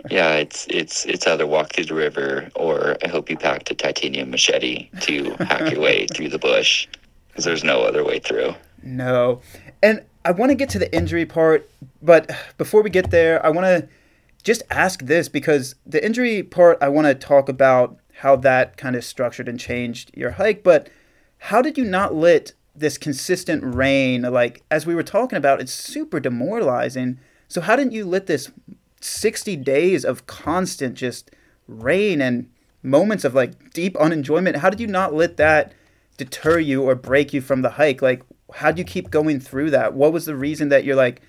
C: yeah. It's it's it's either walk through the river or I hope you packed a titanium machete to hack your way through the bush because there's no other way through.
A: No. And I want to get to the injury part, but before we get there, I want to just ask this because the injury part, I want to talk about how that kind of structured and changed your hike, but how did you not let this consistent rain, like as we were talking about, it's super demoralizing. So how didn't you let this 60 days of constant just rain and moments of like deep unenjoyment, how did you not let that deter you or break you from the hike? Like, how do you keep going through that? What was the reason that you're like,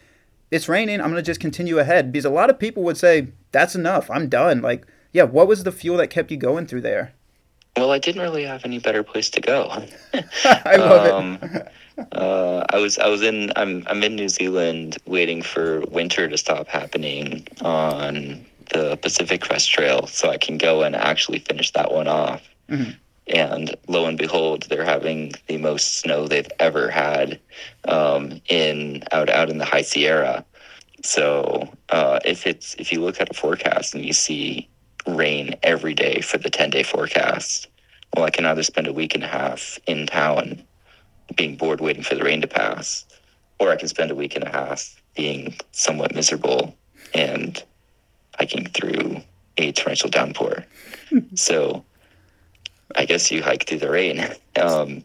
A: it's raining, I'm going to just continue ahead? Because a lot of people would say, that's enough, I'm done. Like, yeah, what was the fuel that kept you going through there?
C: Well, I didn't really have any better place to go.
A: I love
C: Um,
A: it.
C: uh, I was I was in I'm I'm in New Zealand waiting for winter to stop happening on the Pacific Crest Trail so I can go and actually finish that one off.
A: Mhm.
C: And lo and behold, they're having the most snow they've ever had um, in out out in the High Sierra. So uh, if it's if you look at a forecast and you see rain every day for the ten day forecast, well, I can either spend a week and a half in town being bored waiting for the rain to pass, or I can spend a week and a half being somewhat miserable and hiking through a torrential downpour. so I guess you hike through the rain. Um,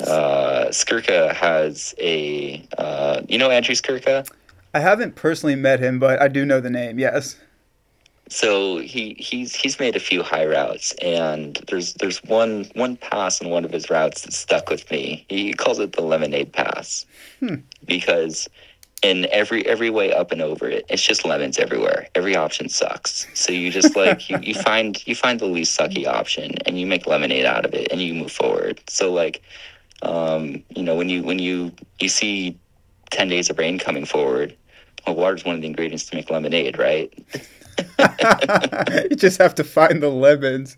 C: uh, Skurka has a, uh, you know Andrew Skurka?
A: I haven't personally met him, but I do know the name, yes.
C: So he he's he's made a few high routes, and there's there's one one pass in one of his routes that stuck with me. He calls it the Lemonade Pass
A: Hmm.
C: because in every every way up and over it, it's just lemons everywhere. Every option sucks. So you just like you, you find you find the least sucky option, and you make lemonade out of it, and you move forward. So like, um, you know, when you when you you see ten days of rain coming forward, well, water's one of the ingredients to make lemonade, right?
A: you just have to find the lemons.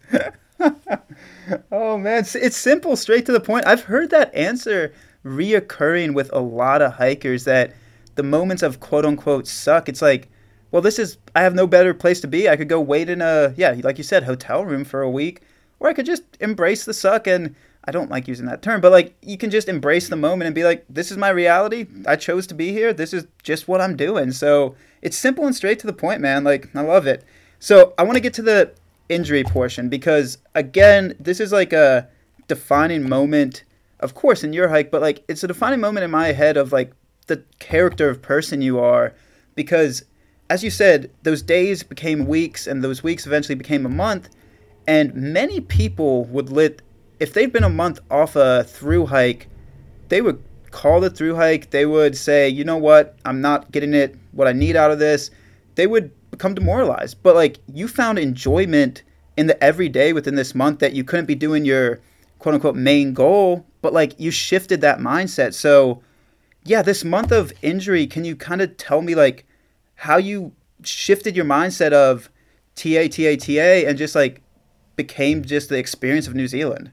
A: oh man, it's, simple, straight to the point. I've heard that answer reoccurring with a lot of hikers that the moments of quote unquote suck. It's like, well, this is I have no better place to be. I could go wait in a yeah, like you said, hotel room for a week, or I could just embrace the suck and. I don't like using that term, but like you can just embrace the moment and be like, this is my reality. I chose to be here. This is just what I'm doing. So it's simple and straight to the point, man. Like I love it. So I want to get to the injury portion because again, this is like a defining moment, of course, in your hike, but like it's a defining moment in my head of like the character of person you are because as you said, those days became weeks and those weeks eventually became a month and many people would lit if they've been a month off a through hike, they would call the through hike. They would say, you know what, I'm not getting it, what I need out of this. They would become demoralized. But like you found enjoyment in the everyday within this month that you couldn't be doing your quote unquote main goal, but like you shifted that mindset. So yeah, this month of injury, can you kind of tell me like how you shifted your mindset of TA, TA, TA and just like became just the experience of New Zealand?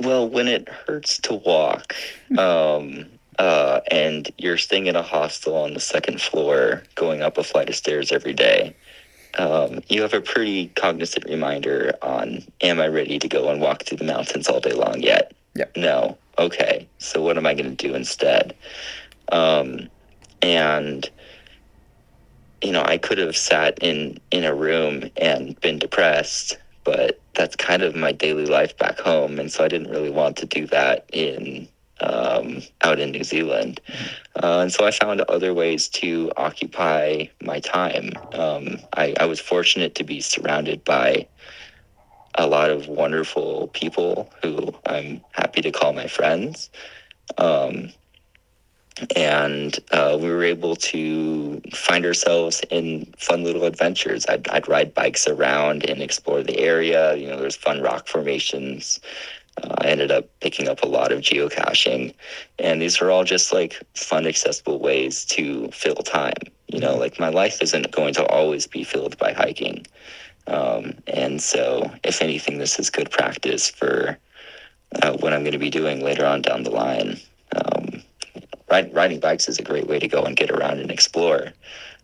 C: Well, when it hurts to walk, um, uh, and you're staying in a hostel on the second floor, going up a flight of stairs every day, um, you have a pretty cognizant reminder on, am I ready to go and walk through the mountains all day long yet?
A: Yep.
C: No. okay, so what am I going to do instead? Um, and you know, I could have sat in in a room and been depressed, but that's kind of my daily life back home, and so I didn't really want to do that in um, out in New Zealand. Uh, and so I found other ways to occupy my time. Um, I, I was fortunate to be surrounded by a lot of wonderful people who I'm happy to call my friends. Um, and uh, we were able to find ourselves in fun little adventures. I'd, I'd ride bikes around and explore the area. You know, there's fun rock formations. Uh, I ended up picking up a lot of geocaching, and these are all just like fun, accessible ways to fill time. You know, like my life isn't going to always be filled by hiking. Um, and so, if anything, this is good practice for uh, what I'm going to be doing later on down the line. Um, ride, riding bikes is a great way to go and get around and explore.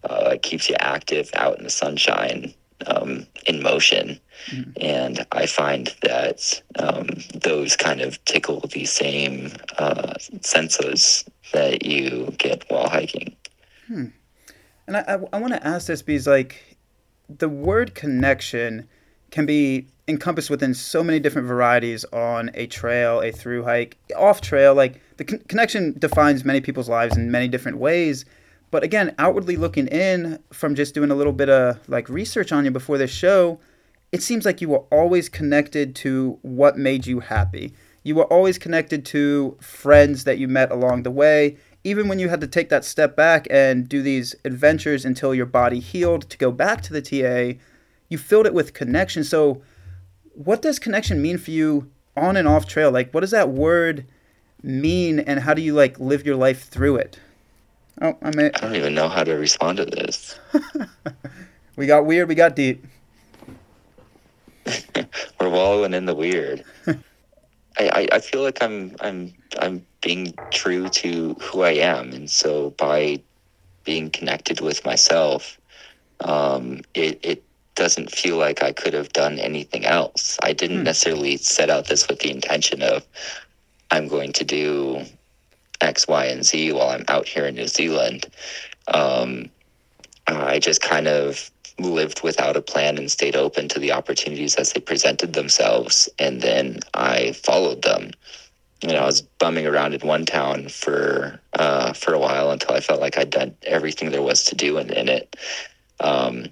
C: Uh, it keeps you active out in the sunshine, um, in motion. Mm-hmm. And I find that um, those kind of tickle the same uh, senses that you get while hiking.
A: Hmm. And I, I, I want to ask this because, like, the word connection can be encompassed within so many different varieties on a trail, a through hike, off trail. Like, the con- connection defines many people's lives in many different ways. But again, outwardly looking in from just doing a little bit of like research on you before this show, it seems like you were always connected to what made you happy. You were always connected to friends that you met along the way. Even when you had to take that step back and do these adventures until your body healed to go back to the TA, you filled it with connection. So, what does connection mean for you on and off trail? Like, what does that word mean, and how do you like live your life through it?
C: Oh, I may. I don't even know how to respond to this.
A: we got weird. We got deep.
C: We're wallowing in the weird. I, I, I feel like I'm I'm I'm being true to who I am, and so by being connected with myself, um, it it doesn't feel like I could have done anything else. I didn't hmm. necessarily set out this with the intention of I'm going to do X, Y, and Z while I'm out here in New Zealand. Um, I just kind of lived without a plan and stayed open to the opportunities as they presented themselves. And then I followed them. You know, I was bumming around in one town for uh, for a while until I felt like I'd done everything there was to do in, in it. Um,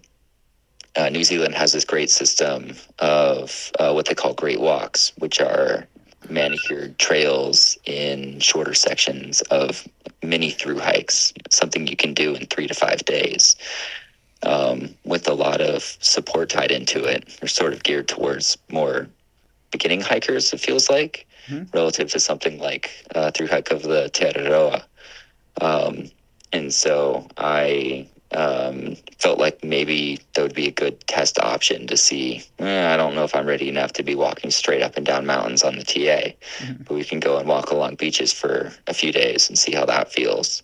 C: uh, New Zealand has this great system of uh, what they call great walks, which are manicured trails in shorter sections of mini through hikes, something you can do in three to five days. Um, with a lot of support tied into it. They're sort of geared towards more beginning hikers, it feels like, mm-hmm. relative to something like uh, through hike of the Te Araroa. Um, and so I um, felt like maybe that would be a good test option to see. Eh, I don't know if I'm ready enough to be walking straight up and down mountains on the TA, mm-hmm. but we can go and walk along beaches for a few days and see how that feels.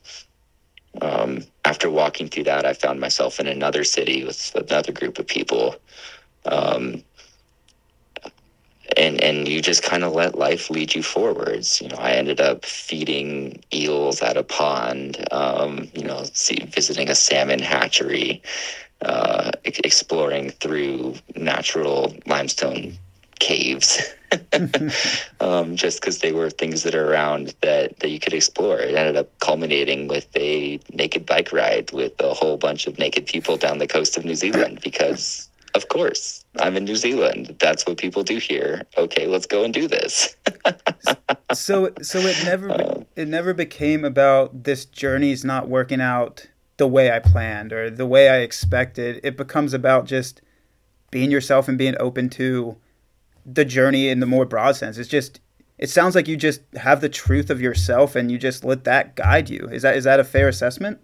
C: Um, after walking through that, I found myself in another city with another group of people. Um, and and you just kind of let life lead you forwards. You know, I ended up feeding eels at a pond. Um, you know, see, visiting a salmon hatchery, uh, exploring through natural limestone caves. um, just because they were things that are around that, that you could explore. It ended up culminating with a naked bike ride with a whole bunch of naked people down the coast of New Zealand because of course, I'm in New Zealand. That's what people do here. Okay, let's go and do this.
A: so, so it never uh, it never became about this journey's not working out the way I planned or the way I expected. It becomes about just being yourself and being open to the journey in the more broad sense. It's just it sounds like you just have the truth of yourself and you just let that guide you. Is that is that a fair assessment?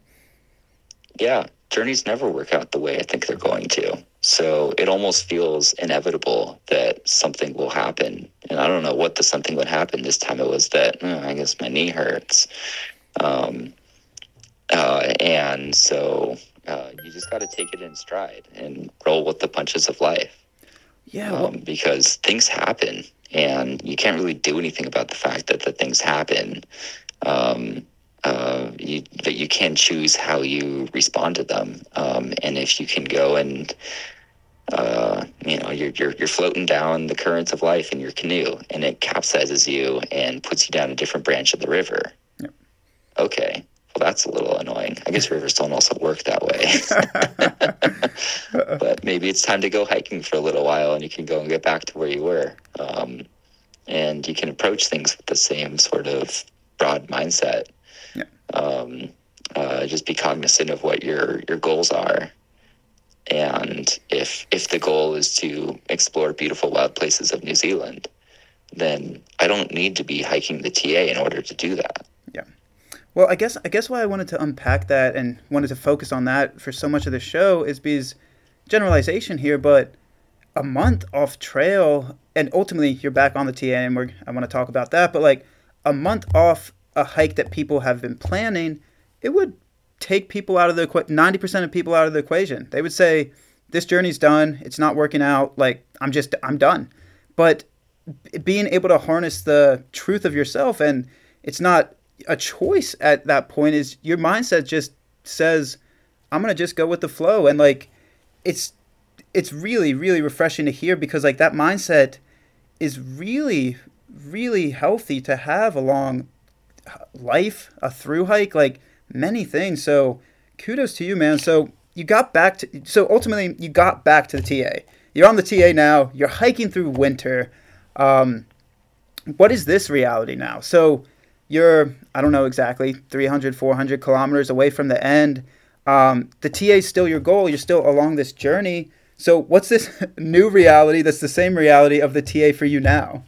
C: Yeah, journeys never work out the way I think they're going to. So it almost feels inevitable that something will happen. And I don't know what the something would happen. This time it was that, oh, I guess my knee hurts. Um, uh, and so uh, you just got to take it in stride and roll with the punches of life.
A: Yeah. Well,
C: um, because things happen and you can't really do anything about the fact that the things happen. Um, uh, you, but you can choose how you respond to them, um, and if you can go and uh, you know you're, you're you're floating down the currents of life in your canoe, and it capsizes you and puts you down a different branch of the river.
A: Yep.
C: Okay, well that's a little annoying. I guess rivers don't also work that way. but maybe it's time to go hiking for a little while, and you can go and get back to where you were. Um, and you can approach things with the same sort of broad mindset.
A: Yeah.
C: Um, uh, just be cognizant of what your your goals are, and if if the goal is to explore beautiful wild places of New Zealand, then I don't need to be hiking the TA in order to do that. Yeah.
A: Well, I guess I guess why I wanted to unpack that and wanted to focus on that for so much of the show is because generalization here, but a month off trail and ultimately you're back on the TA and we're I want to talk about that, but like a month off a hike that people have been planning, it would take people out of the 90% of people out of the equation. They would say this journey's done, it's not working out, like I'm just I'm done. But being able to harness the truth of yourself and it's not a choice at that point is your mindset just says i'm gonna just go with the flow and like it's it's really really refreshing to hear because like that mindset is really really healthy to have along life a through hike like many things so kudos to you man so you got back to so ultimately you got back to the ta you're on the ta now you're hiking through winter um, what is this reality now so you're I don't know exactly 300 400 kilometers away from the end. Um, the TA is still your goal. You're still along this journey. So what's this new reality that's the same reality of the TA for you now?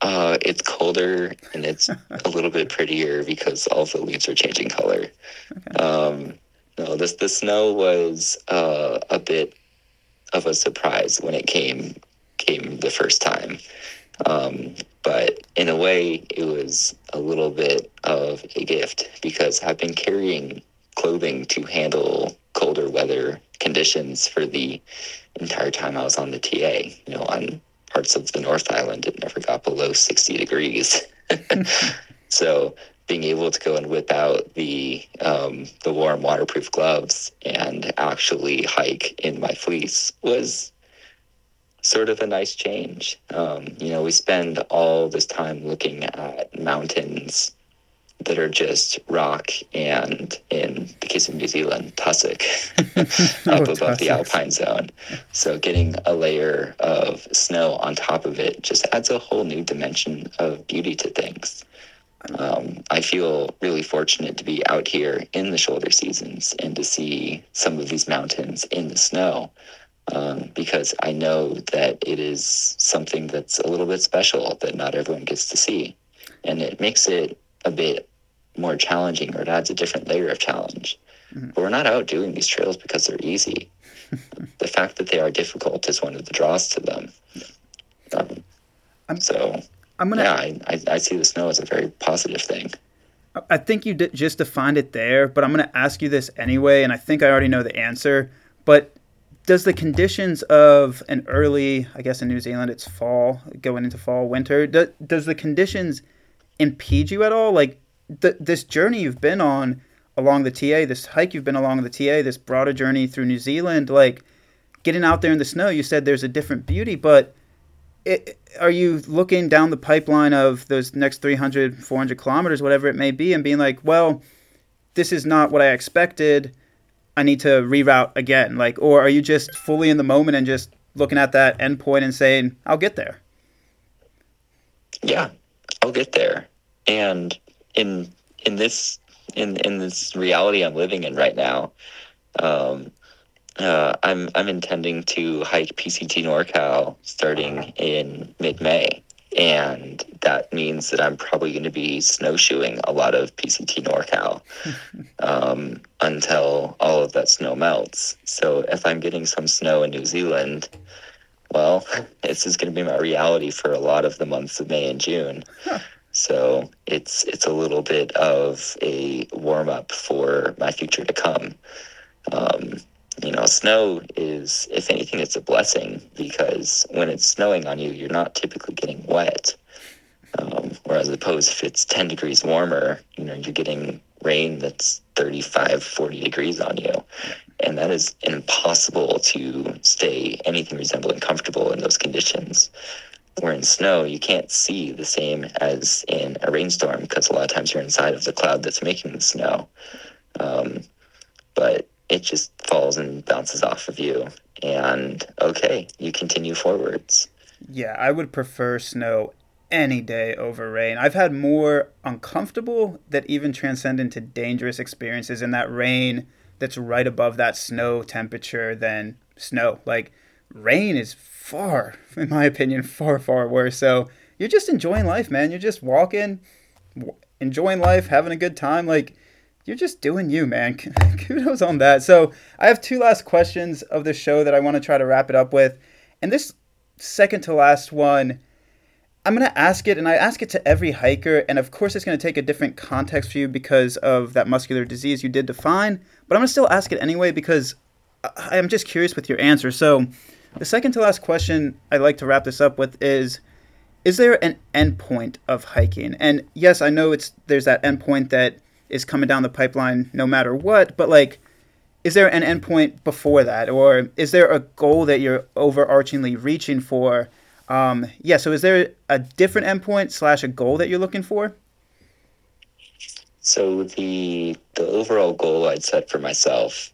C: Uh, it's colder and it's a little bit prettier because all the leaves are changing color. Okay. Um, no, this the snow was uh, a bit of a surprise when it came came the first time. Um, but in a way, it was a little bit of a gift because I've been carrying clothing to handle colder weather conditions for the entire time I was on the TA. You know, on parts of the North Island, it never got below 60 degrees. so being able to go and whip out the um, the warm waterproof gloves and actually hike in my fleece was sort of a nice change. Um, you know, we spend all this time looking at mountains that are just rock and in the case of New Zealand, tussock up oh, above the alpine zone. So getting a layer of snow on top of it just adds a whole new dimension of beauty to things. Um, I feel really fortunate to be out here in the shoulder seasons and to see some of these mountains in the snow um, because I know that it is something that's a little bit special that not everyone gets to see. And it makes it a bit more challenging or it adds a different layer of challenge. Mm-hmm. But we're not out doing these trails because they're easy. the fact that they are difficult is one of the draws to them. Um, I'm, so, I'm gonna, yeah, I, I, I see the snow as a very positive thing.
A: I think you did just defined it there, but I'm going to ask you this anyway, and I think I already know the answer. But does the conditions of an early, I guess in New Zealand it's fall, going into fall, winter, do, does the conditions impede you at all? Like the, this journey you've been on along the TA, this hike you've been along the TA, this broader journey through New Zealand, like getting out there in the snow, you said there's a different beauty, but it, are you looking down the pipeline of those next 300, 400 kilometers, whatever it may be, and being like, well, this is not what I expected I need to reroute again? Like, or are you just fully in the moment and just looking at that endpoint and saying, I'll get there?
C: Yeah, I'll get there. And in in this in in this reality I'm living in right now, um, uh, I'm I'm intending to hike PCT NorCal starting in mid May and that means that I'm probably going to be snowshoeing a lot of PCT NorCal um, until all of that snow melts. So if I'm getting some snow in New Zealand, well, this is going to be my reality for a lot of the months of May and June. So it's it's a little bit of a warm up for my future to come. Um, you know, snow is, if anything, it's a blessing because when it's snowing on you, you're not typically getting wet. Um, whereas opposed if it's 10 degrees warmer, you know, you're getting rain that's 35, 40 degrees on you. And that is impossible to stay anything resembling comfortable in those conditions. Where in snow, you can't see the same as in a rainstorm because a lot of times you're inside of the cloud that's making the snow. Um, but it just falls and bounces off of you. And okay, you continue forwards.
A: Yeah, I would prefer snow any day over rain. I've had more uncomfortable that even transcend into dangerous experiences in that rain that's right above that snow temperature than snow. Like rain is far, in my opinion, far, far worse. So you're just enjoying life, man. You're just walking, enjoying life, having a good time. Like you're just doing you, man. Kudos on that. So I have two last questions of the show that I want to try to wrap it up with. And this second to last one I'm going to ask it, and I ask it to every hiker. And of course, it's going to take a different context for you because of that muscular disease you did define. But I'm going to still ask it anyway because I'm just curious with your answer. So, the second to last question I'd like to wrap this up with is Is there an endpoint of hiking? And yes, I know it's there's that endpoint that is coming down the pipeline no matter what, but like, is there an endpoint before that? Or is there a goal that you're overarchingly reaching for? Um, yeah, so is there a different endpoint slash a goal that you're looking for?
C: So the the overall goal I'd set for myself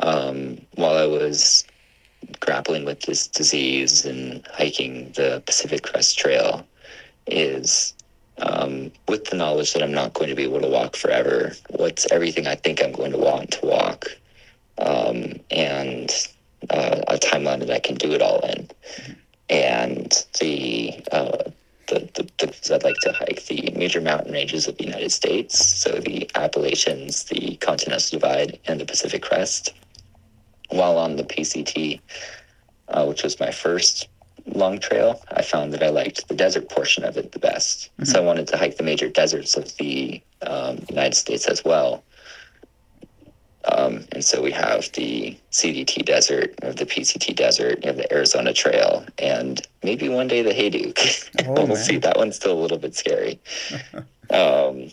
C: um, while I was grappling with this disease and hiking the Pacific Crest Trail is um, with the knowledge that I'm not going to be able to walk forever. What's everything I think I'm going to want to walk, um, and uh, a timeline that I can do it all in. And the, uh, the, the, the, I'd like to hike the major mountain ranges of the United States, so the Appalachians, the Continental Divide, and the Pacific Crest. While on the PCT, uh, which was my first long trail, I found that I liked the desert portion of it the best. Mm-hmm. So I wanted to hike the major deserts of the um, United States as well. Um, and so we have the CDT Desert, we have the PCT Desert, you have the Arizona Trail, and maybe one day the Hayduke. Oh, we'll see. That one's still a little bit scary. um,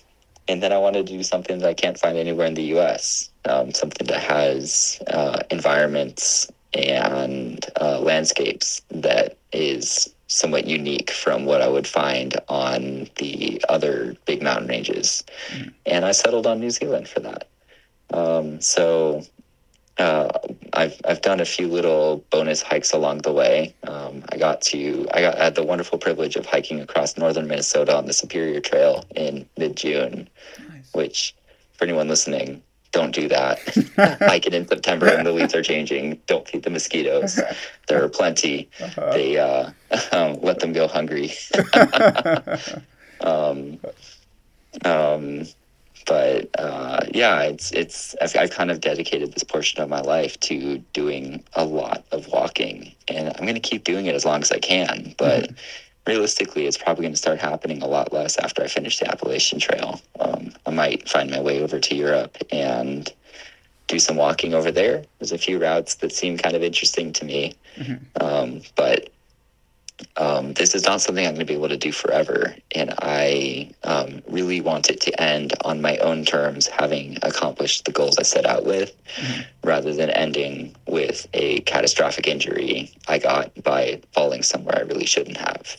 C: and then I want to do something that I can't find anywhere in the U.S. Um, something that has uh, environments and uh, landscapes that is somewhat unique from what I would find on the other big mountain ranges. Mm. And I settled on New Zealand for that. Um, so uh, I've I've done a few little bonus hikes along the way. Um, I got to I got I had the wonderful privilege of hiking across northern Minnesota on the Superior Trail in mid June, nice. which for anyone listening, don't do that. Hike it in September and the leaves are changing. Don't feed the mosquitoes. There are plenty. Uh-huh. They uh, um, let them go hungry. um, um, but uh, yeah, it's it's I've, I've, kind of dedicated this portion of my life to doing a lot of walking, and I'm going to keep doing it as long as I can. But mm-hmm. realistically, it's probably going to start happening a lot less after I finish the Appalachian Trail. Um, I might find my way over to Europe and do some walking over there. There's a few routes that seem kind of interesting to me, mm-hmm. um, but um, this is not something I'm going to be able to do forever. And I um, really want it to end on my own terms, having accomplished the goals I set out with, mm-hmm. rather than ending with a catastrophic injury I got by falling somewhere I really shouldn't have.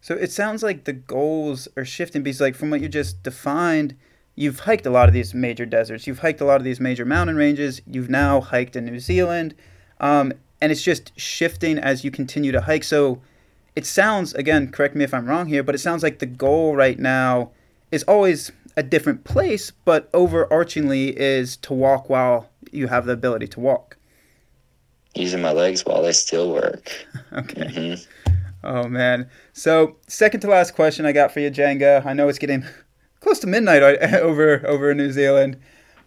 A: So it sounds like the goals are shifting because, like, from what you just defined, you've hiked a lot of these major deserts, you've hiked a lot of these major mountain ranges, you've now hiked in New Zealand. Um, and it's just shifting as you continue to hike. So it sounds, again, correct me if I'm wrong here, but it sounds like the goal right now is always a different place, but overarchingly is to walk while you have the ability to walk.
C: Using my legs while they still work.
A: okay. Mm-hmm. Oh, man. So, second to last question I got for you, Jenga. I know it's getting close to midnight over, over in New Zealand.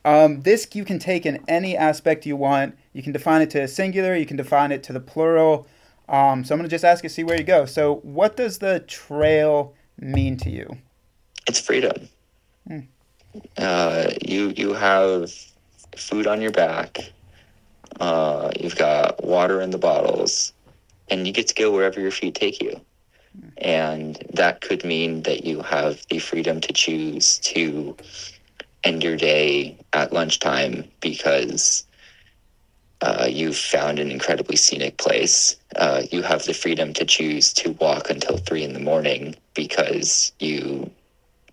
A: Um, this you can take in any aspect you want. You can define it to singular, you can define it to the plural. Um, so I'm going to just ask you, see where you go. So, what does the trail mean to you?
C: It's freedom. Hmm. Uh, you you have food on your back. Uh, you've got water in the bottles, and you get to go wherever your feet take you. And that could mean that you have the freedom to choose to end your day at lunchtime because uh, you've found an incredibly scenic place. Uh, you have the freedom to choose to walk until three in the morning because you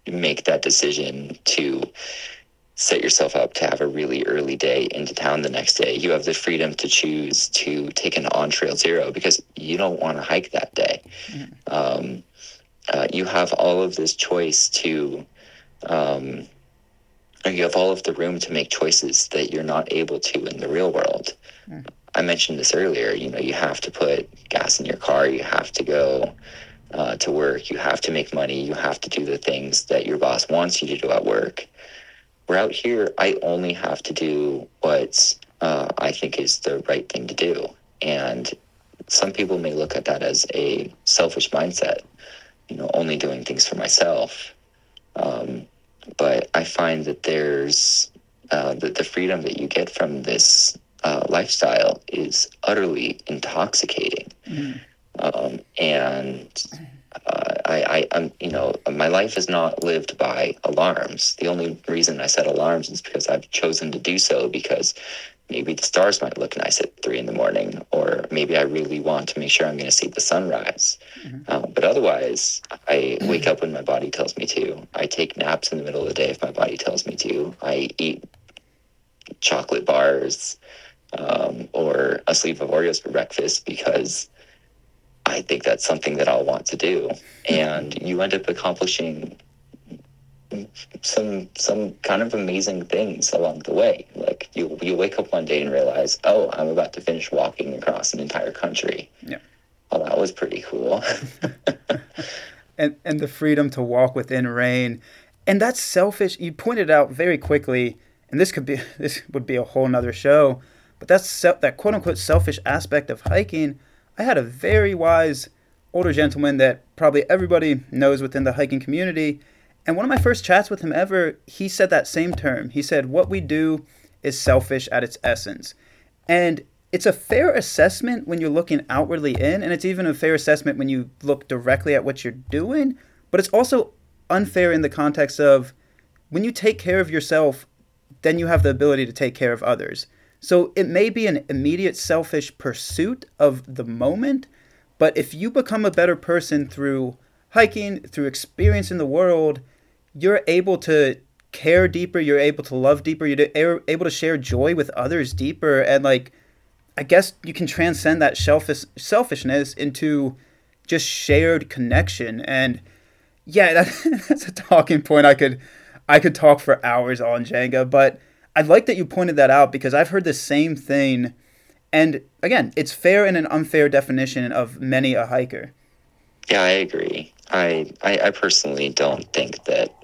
C: make that decision to set yourself up to have a really early day into town the next day. You have the freedom to choose to take an on trail zero because you don't want to hike that day. Mm-hmm. Um, uh, you have all of this choice to, um, you have all of the room to make choices that you're not able to in the real world. Mm-hmm. I mentioned this earlier. You know, you have to put gas in your car. You have to go uh, to work. You have to make money. You have to do the things that your boss wants you to do at work. We're out here, I only have to do what uh, I think is the right thing to do. And some people may look at that as a selfish mindset, you know, only doing things for myself. Um, but I find that there's uh, the, the freedom that you get from this uh, lifestyle is utterly intoxicating. Mm. Um, and uh, I, I, I'm, you know, my life is not lived by alarms. The only reason I set alarms is because I've chosen to do so because maybe the stars might look nice at three in the morning, or maybe I really want to make sure I'm going to see the sunrise. Mm-hmm. Uh, but otherwise, I wake up when my body tells me to. I take naps in the middle of the day if my body tells me to. I eat chocolate bars um, or a sleeve of Oreos for breakfast because I think that's something that I'll want to do. And you end up accomplishing some some kind of amazing things along the way. Like you you wake up one day and realize, oh, I'm about to finish walking across an entire country.
A: Yeah.
C: Well, that was pretty cool.
A: and and the freedom to walk within rain. And that's selfish. You pointed out very quickly, and this could be this would be a whole nother show, but that's that quote unquote selfish aspect of hiking I had a very wise older gentleman that probably everybody knows within the hiking community. And one of my first chats with him ever, he said that same term. He said, What we do is selfish at its essence. And it's a fair assessment when you're looking outwardly in, and it's even a fair assessment when you look directly at what you're doing. But it's also unfair in the context of when you take care of yourself, then you have the ability to take care of others. So it may be an immediate selfish pursuit of the moment, but if you become a better person through hiking, through experiencing the world, you're able to care deeper, you're able to love deeper, you're able to share joy with others deeper and like I guess you can transcend that selfish selfishness into just shared connection and yeah, that, that's a talking point I could I could talk for hours on Jenga, but I like that you pointed that out because I've heard the same thing. And again, it's fair and an unfair definition of many a hiker.
C: Yeah, I agree. I, I, I personally don't think that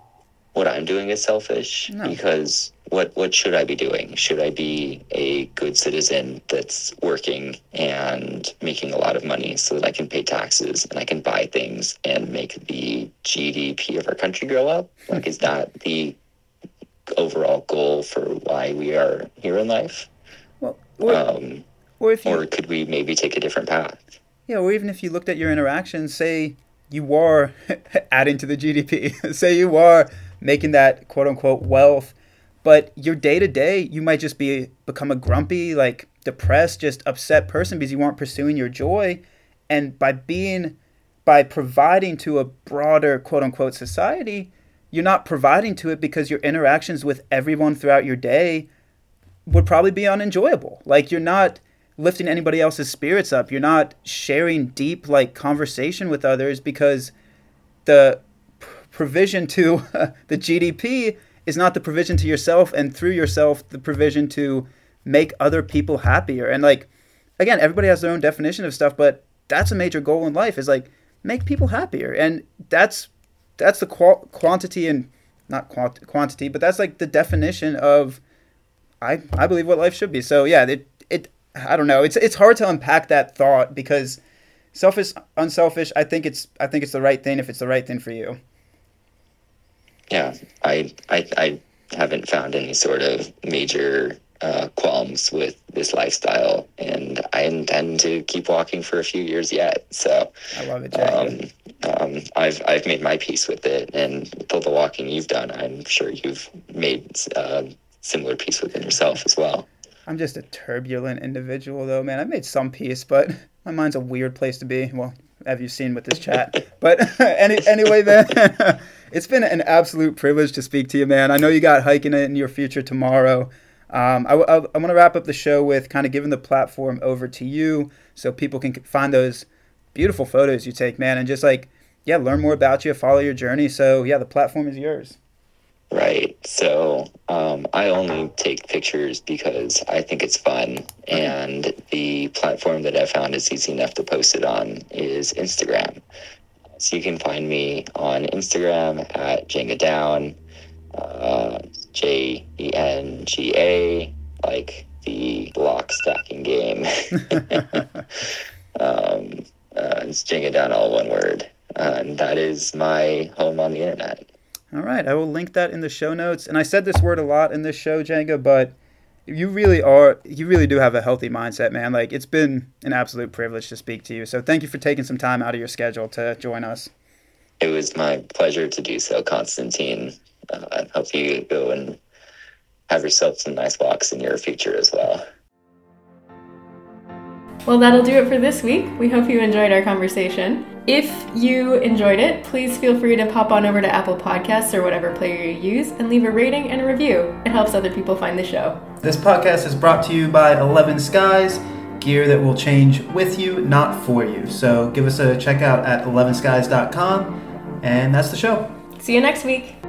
C: what I'm doing is selfish no. because what what should I be doing? Should I be a good citizen that's working and making a lot of money so that I can pay taxes and I can buy things and make the GDP of our country grow up? Like, is that the overall goal for why we are here in life?
A: Well, or, um,
C: or if you, or could we maybe take a different path?
A: Yeah, or even if you looked at your interactions, say you are adding to the GDP, say you are making that quote unquote wealth, but your day to day, you might just be become a grumpy, like depressed, just upset person because you aren't pursuing your joy, and by being by providing to a broader quote unquote society, you're not providing to it because your interactions with everyone throughout your day would probably be unenjoyable. Like you're not lifting anybody else's spirits up. You're not sharing deep like conversation with others because the provision to the GDP is not the provision to yourself and through yourself the provision to make other people happier. And like again, everybody has their own definition of stuff, but that's a major goal in life is like make people happier. And that's that's the qual- quantity and not quant- quantity, but that's like the definition of I I believe what life should be. So yeah, it it I don't know. It's it's hard to unpack that thought because selfish unselfish. I think it's I think it's the right thing if it's the right thing for you.
C: Yeah, I I I haven't found any sort of major uh, qualms with this lifestyle, and I intend to keep walking for a few years yet. So
A: I love it, Jay.
C: Um, um, I've I've made my peace with it, and with all the walking you've done, I'm sure you've made uh, similar peace within yourself as well.
A: I'm just a turbulent individual, though, man. I've made some peace, but my mind's a weird place to be. Well, have you seen with this chat? but any, anyway, man, it's been an absolute privilege to speak to you, man. I know you got hiking in your future tomorrow. Um, I, I, I want to wrap up the show with kind of giving the platform over to you so people can find those beautiful photos you take, man, and just like, yeah, learn more about you, follow your journey. So, yeah, the platform is yours.
C: Right. So um, I only take pictures because I think it's fun. And the platform that I found is easy enough to post it on is Instagram. So you can find me on Instagram at Jenga Down, uh, J E N G A, like the block stacking game. um, uh, it's Jenga Down, all one word. Uh, and that is my home on the internet.
A: All right, I will link that in the show notes. And I said this word a lot in this show, Jenga, but you really are, you really do have a healthy mindset, man. Like, it's been an absolute privilege to speak to you. So thank you for taking some time out of your schedule to join us.
C: It was my pleasure to do so, Constantine. Uh, I hope you go and have yourself some nice walks in your future as well.
B: Well, that'll do it for this week. We hope you enjoyed our conversation. If you enjoyed it, please feel free to pop on over to Apple Podcasts or whatever player you use and leave a rating and a review. It helps other people find the show.
A: This podcast is brought to you by 11 Skies, gear that will change with you, not for you. So give us a check out at 11skies.com, and that's the show.
B: See you next week.